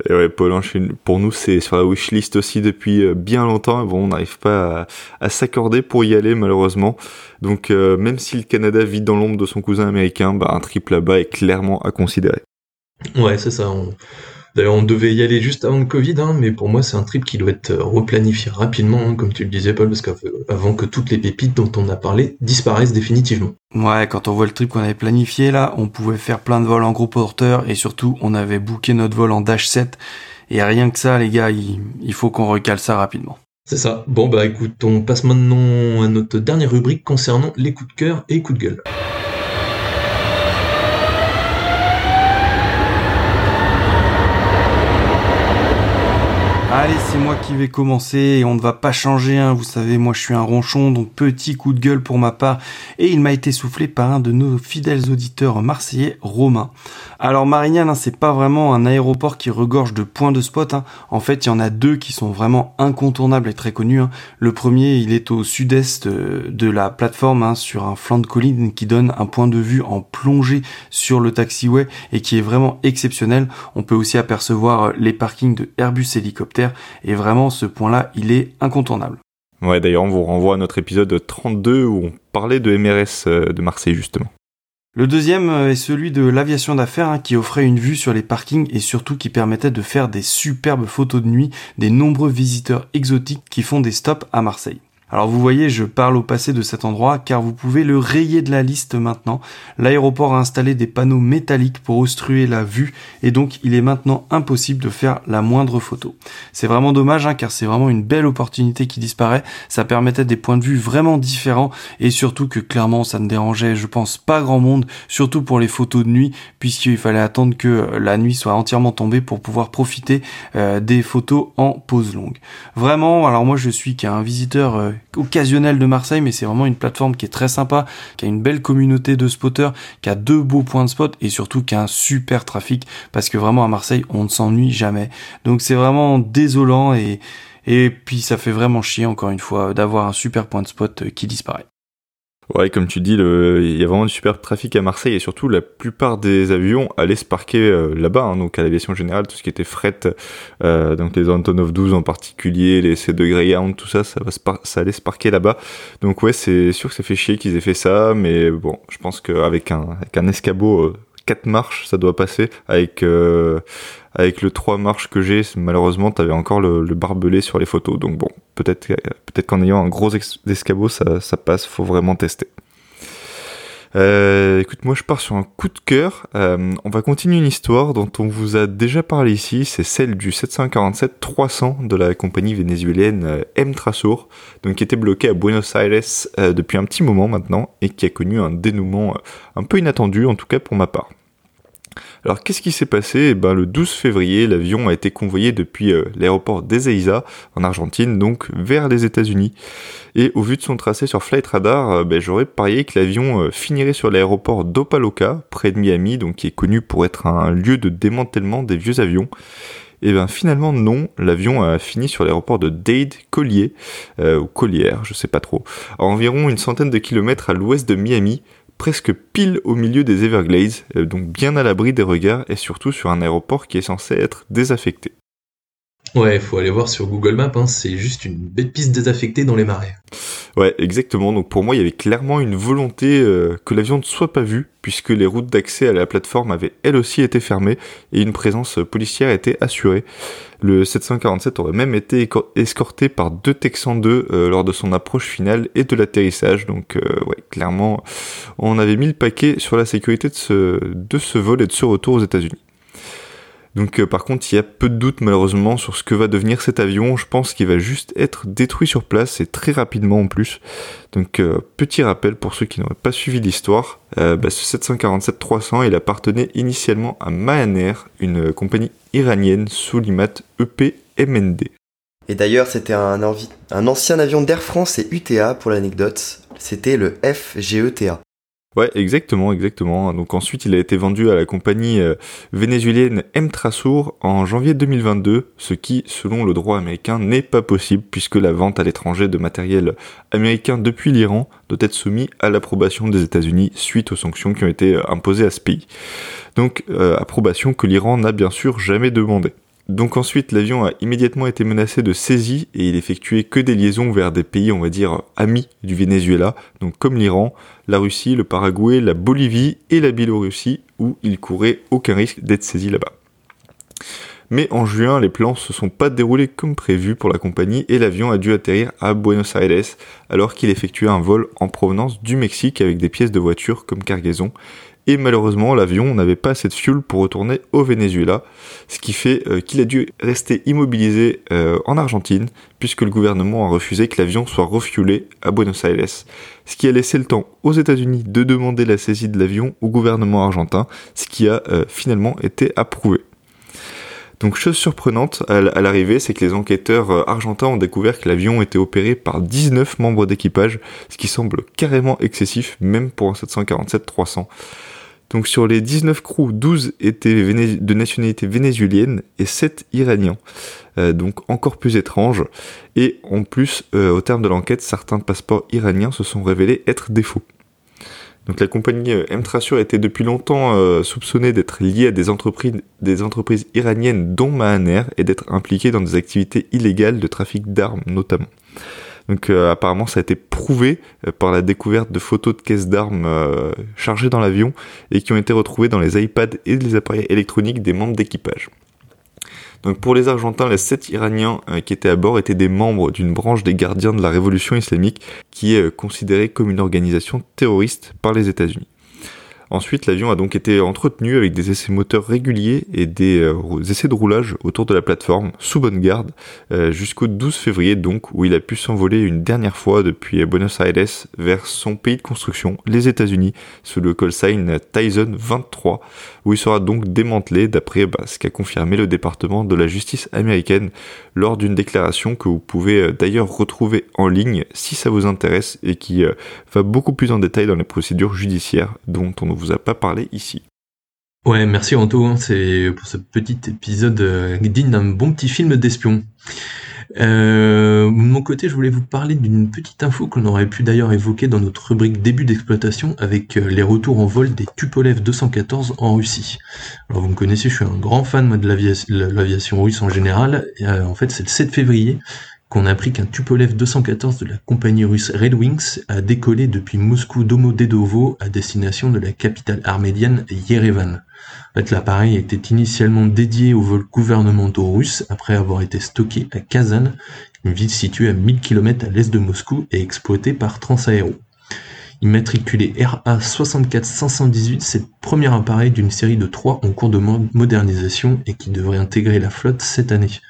Et ouais, Paul, pour nous, c'est sur la wishlist aussi depuis euh, bien longtemps. Bon, on n'arrive pas à, s'accorder pour y aller, malheureusement. Donc, euh, même si le Canada vit dans l'ombre de son cousin américain, bah, un trip là-bas est clairement à considérer. Ouais, c'est ça. D'ailleurs, on devait y aller juste avant le Covid, hein, mais pour moi, c'est un trip qui doit être euh, replanifié rapidement, hein, comme tu le disais, Paul, parce qu'avant que toutes les pépites dont on a parlé disparaissent définitivement. Ouais, quand on voit le trip qu'on avait planifié là, on pouvait faire plein de vols en gros porteur, et surtout, on avait booké notre vol en Dash 7, et rien que ça, les gars, il, il faut qu'on recale ça rapidement. C'est ça. Bon, bah écoute, on passe maintenant à notre dernière rubrique concernant les coups de cœur et coups de gueule. Allez, c'est moi qui vais commencer et on ne va pas changer. Hein. Vous savez, moi je suis un ronchon, donc petit coup de gueule pour ma part. Et il m'a été soufflé par un de nos fidèles auditeurs marseillais, Romain. Alors Marignane, hein, c'est pas vraiment un aéroport qui regorge de points de spot. Hein. En fait, il y en a deux qui sont vraiment incontournables et très connus. Le premier, il est au sud-est euh, de la plateforme, sur un flanc de colline qui donne un point de vue en plongée sur le taxiway et qui est vraiment exceptionnel. On peut aussi apercevoir euh, les parkings de Airbus hélicoptère et vraiment, ce point-là, il est incontournable. Ouais, d'ailleurs, on vous renvoie à notre épisode 32 où on parlait de MRS euh, de Marseille, justement. Le deuxième euh, est celui de l'aviation d'affaires hein, qui offrait une vue sur les parkings et surtout qui permettait de faire des superbes photos de nuit des nombreux visiteurs exotiques qui font des stops à Marseille. Alors vous voyez, je parle au passé de cet endroit car vous pouvez le rayer de la liste maintenant. L'aéroport a installé des panneaux métalliques pour obstruer la vue et donc il est maintenant impossible de faire la moindre photo. C'est vraiment dommage hein, car c'est vraiment une belle opportunité qui disparaît. Ça permettait des points de vue vraiment différents et surtout que clairement ça ne dérangeait je pense pas grand monde, surtout pour les photos de nuit puisqu'il fallait attendre que la nuit soit entièrement tombée pour pouvoir profiter euh, des photos en pause longue. Vraiment, alors moi je suis qu'un visiteur euh, occasionnel de Marseille, mais c'est vraiment une plateforme qui est très sympa, qui a une belle communauté de spotters, qui a deux beaux points de spot et surtout qui a un super trafic parce que vraiment à Marseille on ne s'ennuie jamais. Donc c'est vraiment désolant et et puis ça fait vraiment chier encore une fois d'avoir un super point de spot qui disparaît. Ouais, comme tu dis, il y a vraiment du super trafic à Marseille et surtout la plupart des avions allaient se parquer euh, là-bas, hein, donc à l'aviation générale, tout ce qui était fret, euh, donc les Antonov 12 en particulier, les C2 Greyhound, tout ça, ça, va se ça allait se parquer là-bas. Donc ouais, c'est sûr que ça fait chier qu'ils aient fait ça, mais bon, je pense qu'avec un, avec un escabeau euh, 4 marches, ça doit passer. Avec euh, avec le 3 marches que j'ai, malheureusement, t'avais encore le, barbelé sur les photos. Donc bon, peut-être peut-être qu'en ayant un gros escabeau, ça, ça passe. Faut vraiment tester. Euh, écoute, moi je pars sur un coup de cœur. Euh, on va continuer une histoire dont on vous a déjà parlé ici. C'est celle du 747-300 de la compagnie vénézuélienne M Trasur, donc qui était bloquée à Buenos Aires depuis un petit moment maintenant et qui a connu un dénouement un peu inattendu, en tout cas pour ma part. Alors qu'est-ce qui s'est passé? Eh ben, Le 12 février, l'avion a été convoyé depuis euh, l'aéroport d'Ezeiza en Argentine, donc vers les États-Unis. Et au vu de son tracé sur Flight Radar, euh, ben, j'aurais parié que l'avion euh, finirait sur l'aéroport d'Opaloca, près de Miami, donc qui est connu pour être un lieu de démantèlement des vieux avions. Et bien finalement non, l'avion a fini sur l'aéroport de Dade Collier, ou Collière, je sais pas trop, à environ une centaine de kilomètres à l'ouest de Miami, presque pile au milieu des Everglades, euh, donc bien à l'abri des regards et surtout sur un aéroport qui est censé être désaffecté. Ouais, faut aller voir sur Google Maps, hein, c'est juste une belle piste désaffectée dans les marais. Ouais, exactement. Donc pour moi, il y avait clairement une volonté euh, que l'avion ne soit pas vu, puisque les routes d'accès à la plateforme avaient elles aussi été fermées et une présence policière était assurée. Le 747 aurait même été escorté par deux Texans 2 euh, lors de son approche finale et de l'atterrissage. Donc euh, ouais, clairement, on avait mis le paquet sur la sécurité de ce, de ce vol et de ce retour aux États-Unis. Donc euh, par contre, il y a peu de doute malheureusement sur ce que va devenir cet avion. Je pense qu'il va juste être détruit sur place et très rapidement en plus. Donc euh, petit rappel pour ceux qui n'auraient pas suivi l'histoire, euh, bah, ce 747-300 il appartenait initialement à Mahaner, une compagnie iranienne sous l'IMAT EP MND. Et d'ailleurs, c'était un, un ancien avion d'Air France et UTA pour l'anecdote. C'était le FGETA. Ouais, exactement, exactement. Donc ensuite, il a été vendu à la compagnie euh, vénézuélienne M Trasur en janvier 2022, ce qui, selon le droit américain, n'est pas possible puisque la vente à l'étranger de matériel américain depuis l'Iran doit être soumise à l'approbation des États-Unis suite aux sanctions qui ont été euh, imposées à ce pays. Donc, euh, approbation que l'Iran n'a bien sûr jamais demandé. Donc ensuite, l'avion a immédiatement été menacé de saisie et il effectuait que des liaisons vers des pays, on va dire, amis du Venezuela, donc comme l'Iran, la Russie, le Paraguay, la Bolivie et la Biélorussie, où il courait aucun risque d'être saisi là-bas. Mais en juin, les plans se sont pas déroulés comme prévu pour la compagnie et l'avion a dû atterrir à Buenos Aires alors qu'il effectuait un vol en provenance du Mexique avec des pièces de voiture comme cargaison et malheureusement l'avion n'avait pas assez de fuel pour retourner au Venezuela, ce qui fait euh, qu'il a dû rester immobilisé euh, en Argentine, puisque le gouvernement a refusé que l'avion soit refuelé à Buenos Aires, ce qui a laissé le temps aux États-Unis de demander la saisie de l'avion au gouvernement argentin, ce qui a euh, finalement été approuvé. Donc chose surprenante à l'arrivée, c'est que les enquêteurs argentins ont découvert que l'avion était opéré par 19 membres d'équipage, ce qui semble carrément excessif même pour un 747-300. Donc sur les 19 crews, 12 étaient de nationalité vénézuélienne et 7 iraniens. Euh, donc encore plus étrange. Et en plus, euh, au terme de l'enquête, certains passeports iraniens se sont révélés être des faux. Donc la compagnie euh, M-Trasure était depuis longtemps soupçonnée d'être liée à des entreprises, des entreprises iraniennes dont Mahaner et d'être impliquée dans des activités illégales de trafic d'armes notamment. Donc euh, apparemment ça a été prouvé euh, par la découverte de photos de caisses d'armes euh, chargées dans l'avion et qui ont été retrouvées dans les iPads et les appareils électroniques des membres d'équipage. Donc pour les Argentins, les sept Iraniens qui étaient à bord étaient des membres d'une branche des gardiens de la révolution islamique qui est considérée comme une organisation terroriste par les États-Unis. Ensuite, l'avion a donc été entretenu avec des essais moteurs réguliers et des euh, essais de roulage autour de la plateforme, sous bonne garde, euh, jusqu'au 12 février donc, où il a pu s'envoler une dernière fois depuis Buenos Aires vers son pays de construction, les États-Unis, sous le call sign Tyson 23, où il sera donc démantelé d'après bah, ce qu'a confirmé le département de la justice américaine lors d'une déclaration que vous pouvez euh, d'ailleurs retrouver en ligne si ça vous intéresse et qui va beaucoup plus en détail dans les procédures judiciaires dont on vous a pas parlé ici. Ouais, merci Anto, hein, c'est pour ce petit épisode euh, digne d'un bon petit film d'espion. Euh, de mon côté, je voulais vous parler d'une petite info qu'on aurait pu d'ailleurs évoquer dans notre rubrique début d'exploitation avec euh, les retours en vol des Tupolev 214 en Russie. Alors vous me connaissez, je suis un grand fan de l'aviation russe en général. en fait, c'est le 7 février qu'on a appris qu'un Tupolev 214 de la compagnie russe Red Wings a décollé depuis Moscou Domodedovo à destination de la capitale arménienne Yerevan. En fait, l'appareil était initialement dédié aux vols gouvernementaux russes après avoir été stocké à Kazan, une ville située à 1000 km à l'est de Moscou et exploitée par Transaero. Immatriculé RA 64518, c'est le premier appareil d'une série de trois en cours de modernisation et qui devrait intégrer la flotte cette année.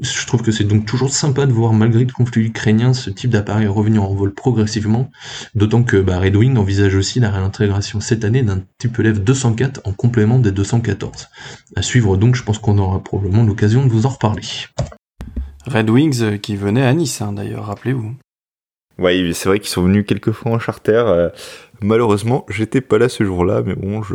Je trouve que c'est donc toujours sympa de voir, malgré le conflit ukrainien, ce type d'appareil revenir en vol progressivement, d'autant que bah, Redwing envisage aussi la réintégration cette année d'un type élève 204 en complément des 214. À suivre donc, je pense qu'on aura probablement l'occasion de vous en reparler. Red Wings euh, qui venait à Nice, hein, d'ailleurs, rappelez-vous. Oui, c'est vrai qu'ils sont venus quelques fois en charter. Euh, malheureusement, j'étais pas là ce jour-là, mais bon, je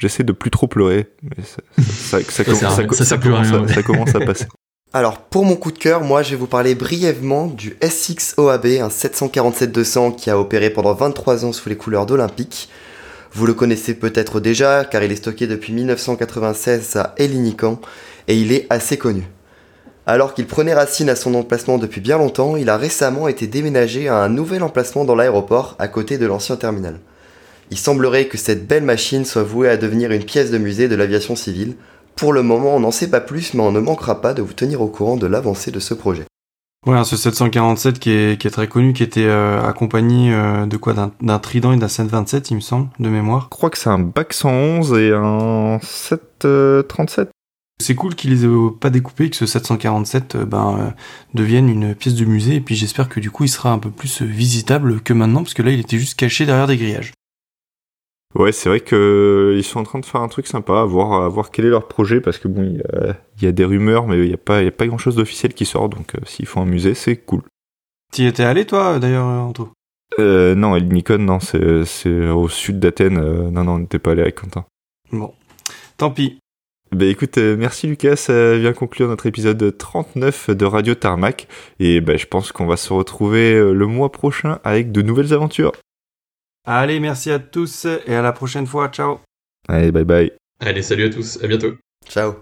j'essaie de plus trop pleurer. Mais ça, commence, à passer. Alors, pour mon coup de cœur, moi, je vais vous parler brièvement du S6 OAB, un 747-200 qui a opéré pendant 23 ans sous les couleurs d'Olympique. Vous le connaissez peut-être déjà, car il est stocké depuis 1996 à Elinican, et il est assez connu. Alors qu'il prenait racine à son emplacement depuis bien longtemps, il a récemment été déménagé à un nouvel emplacement dans l'aéroport, à côté de l'ancien terminal. Il semblerait que cette belle machine soit vouée à devenir une pièce de musée de l'aviation civile. Pour le moment, on n'en sait pas plus, mais on ne manquera pas de vous tenir au courant de l'avancée de ce projet. Ouais, ce 747 qui est, très connu, qui était euh, accompagné euh, de quoi? D'un Trident et d'un 727, il me semble, de mémoire. Je crois que c'est un Bac 111 et un 737. C'est cool qu'ils les aient pas découpés et que ce 747 euh, ben, euh, devienne une pièce de musée. Et puis j'espère que du coup il sera un peu plus euh, visitable que maintenant, parce que là il était juste caché derrière des grillages. Ouais, c'est vrai qu'ils sont en train de faire un truc sympa, à voir, à voir quel est leur projet, parce que bon, il y, a, des rumeurs, mais il n'y a, pas, a pas grand chose d'officiel qui sort, donc s'ils font un musée, c'est cool. T'y étais allé toi d'ailleurs, Anto? Euh, Non, Nikon, non, c'est au sud d'Athènes. non, non, on n'était pas allé avec Quentin. Bon, tant pis. Bah écoute, euh, merci Lucas, ça vient conclure notre épisode 39 de Radio Tarmac et bah, je pense qu'on va se retrouver euh, le mois prochain avec de nouvelles aventures. Allez, merci à tous et à la prochaine fois, ciao. Allez, bye bye. Allez, salut à tous, à bientôt. Ciao.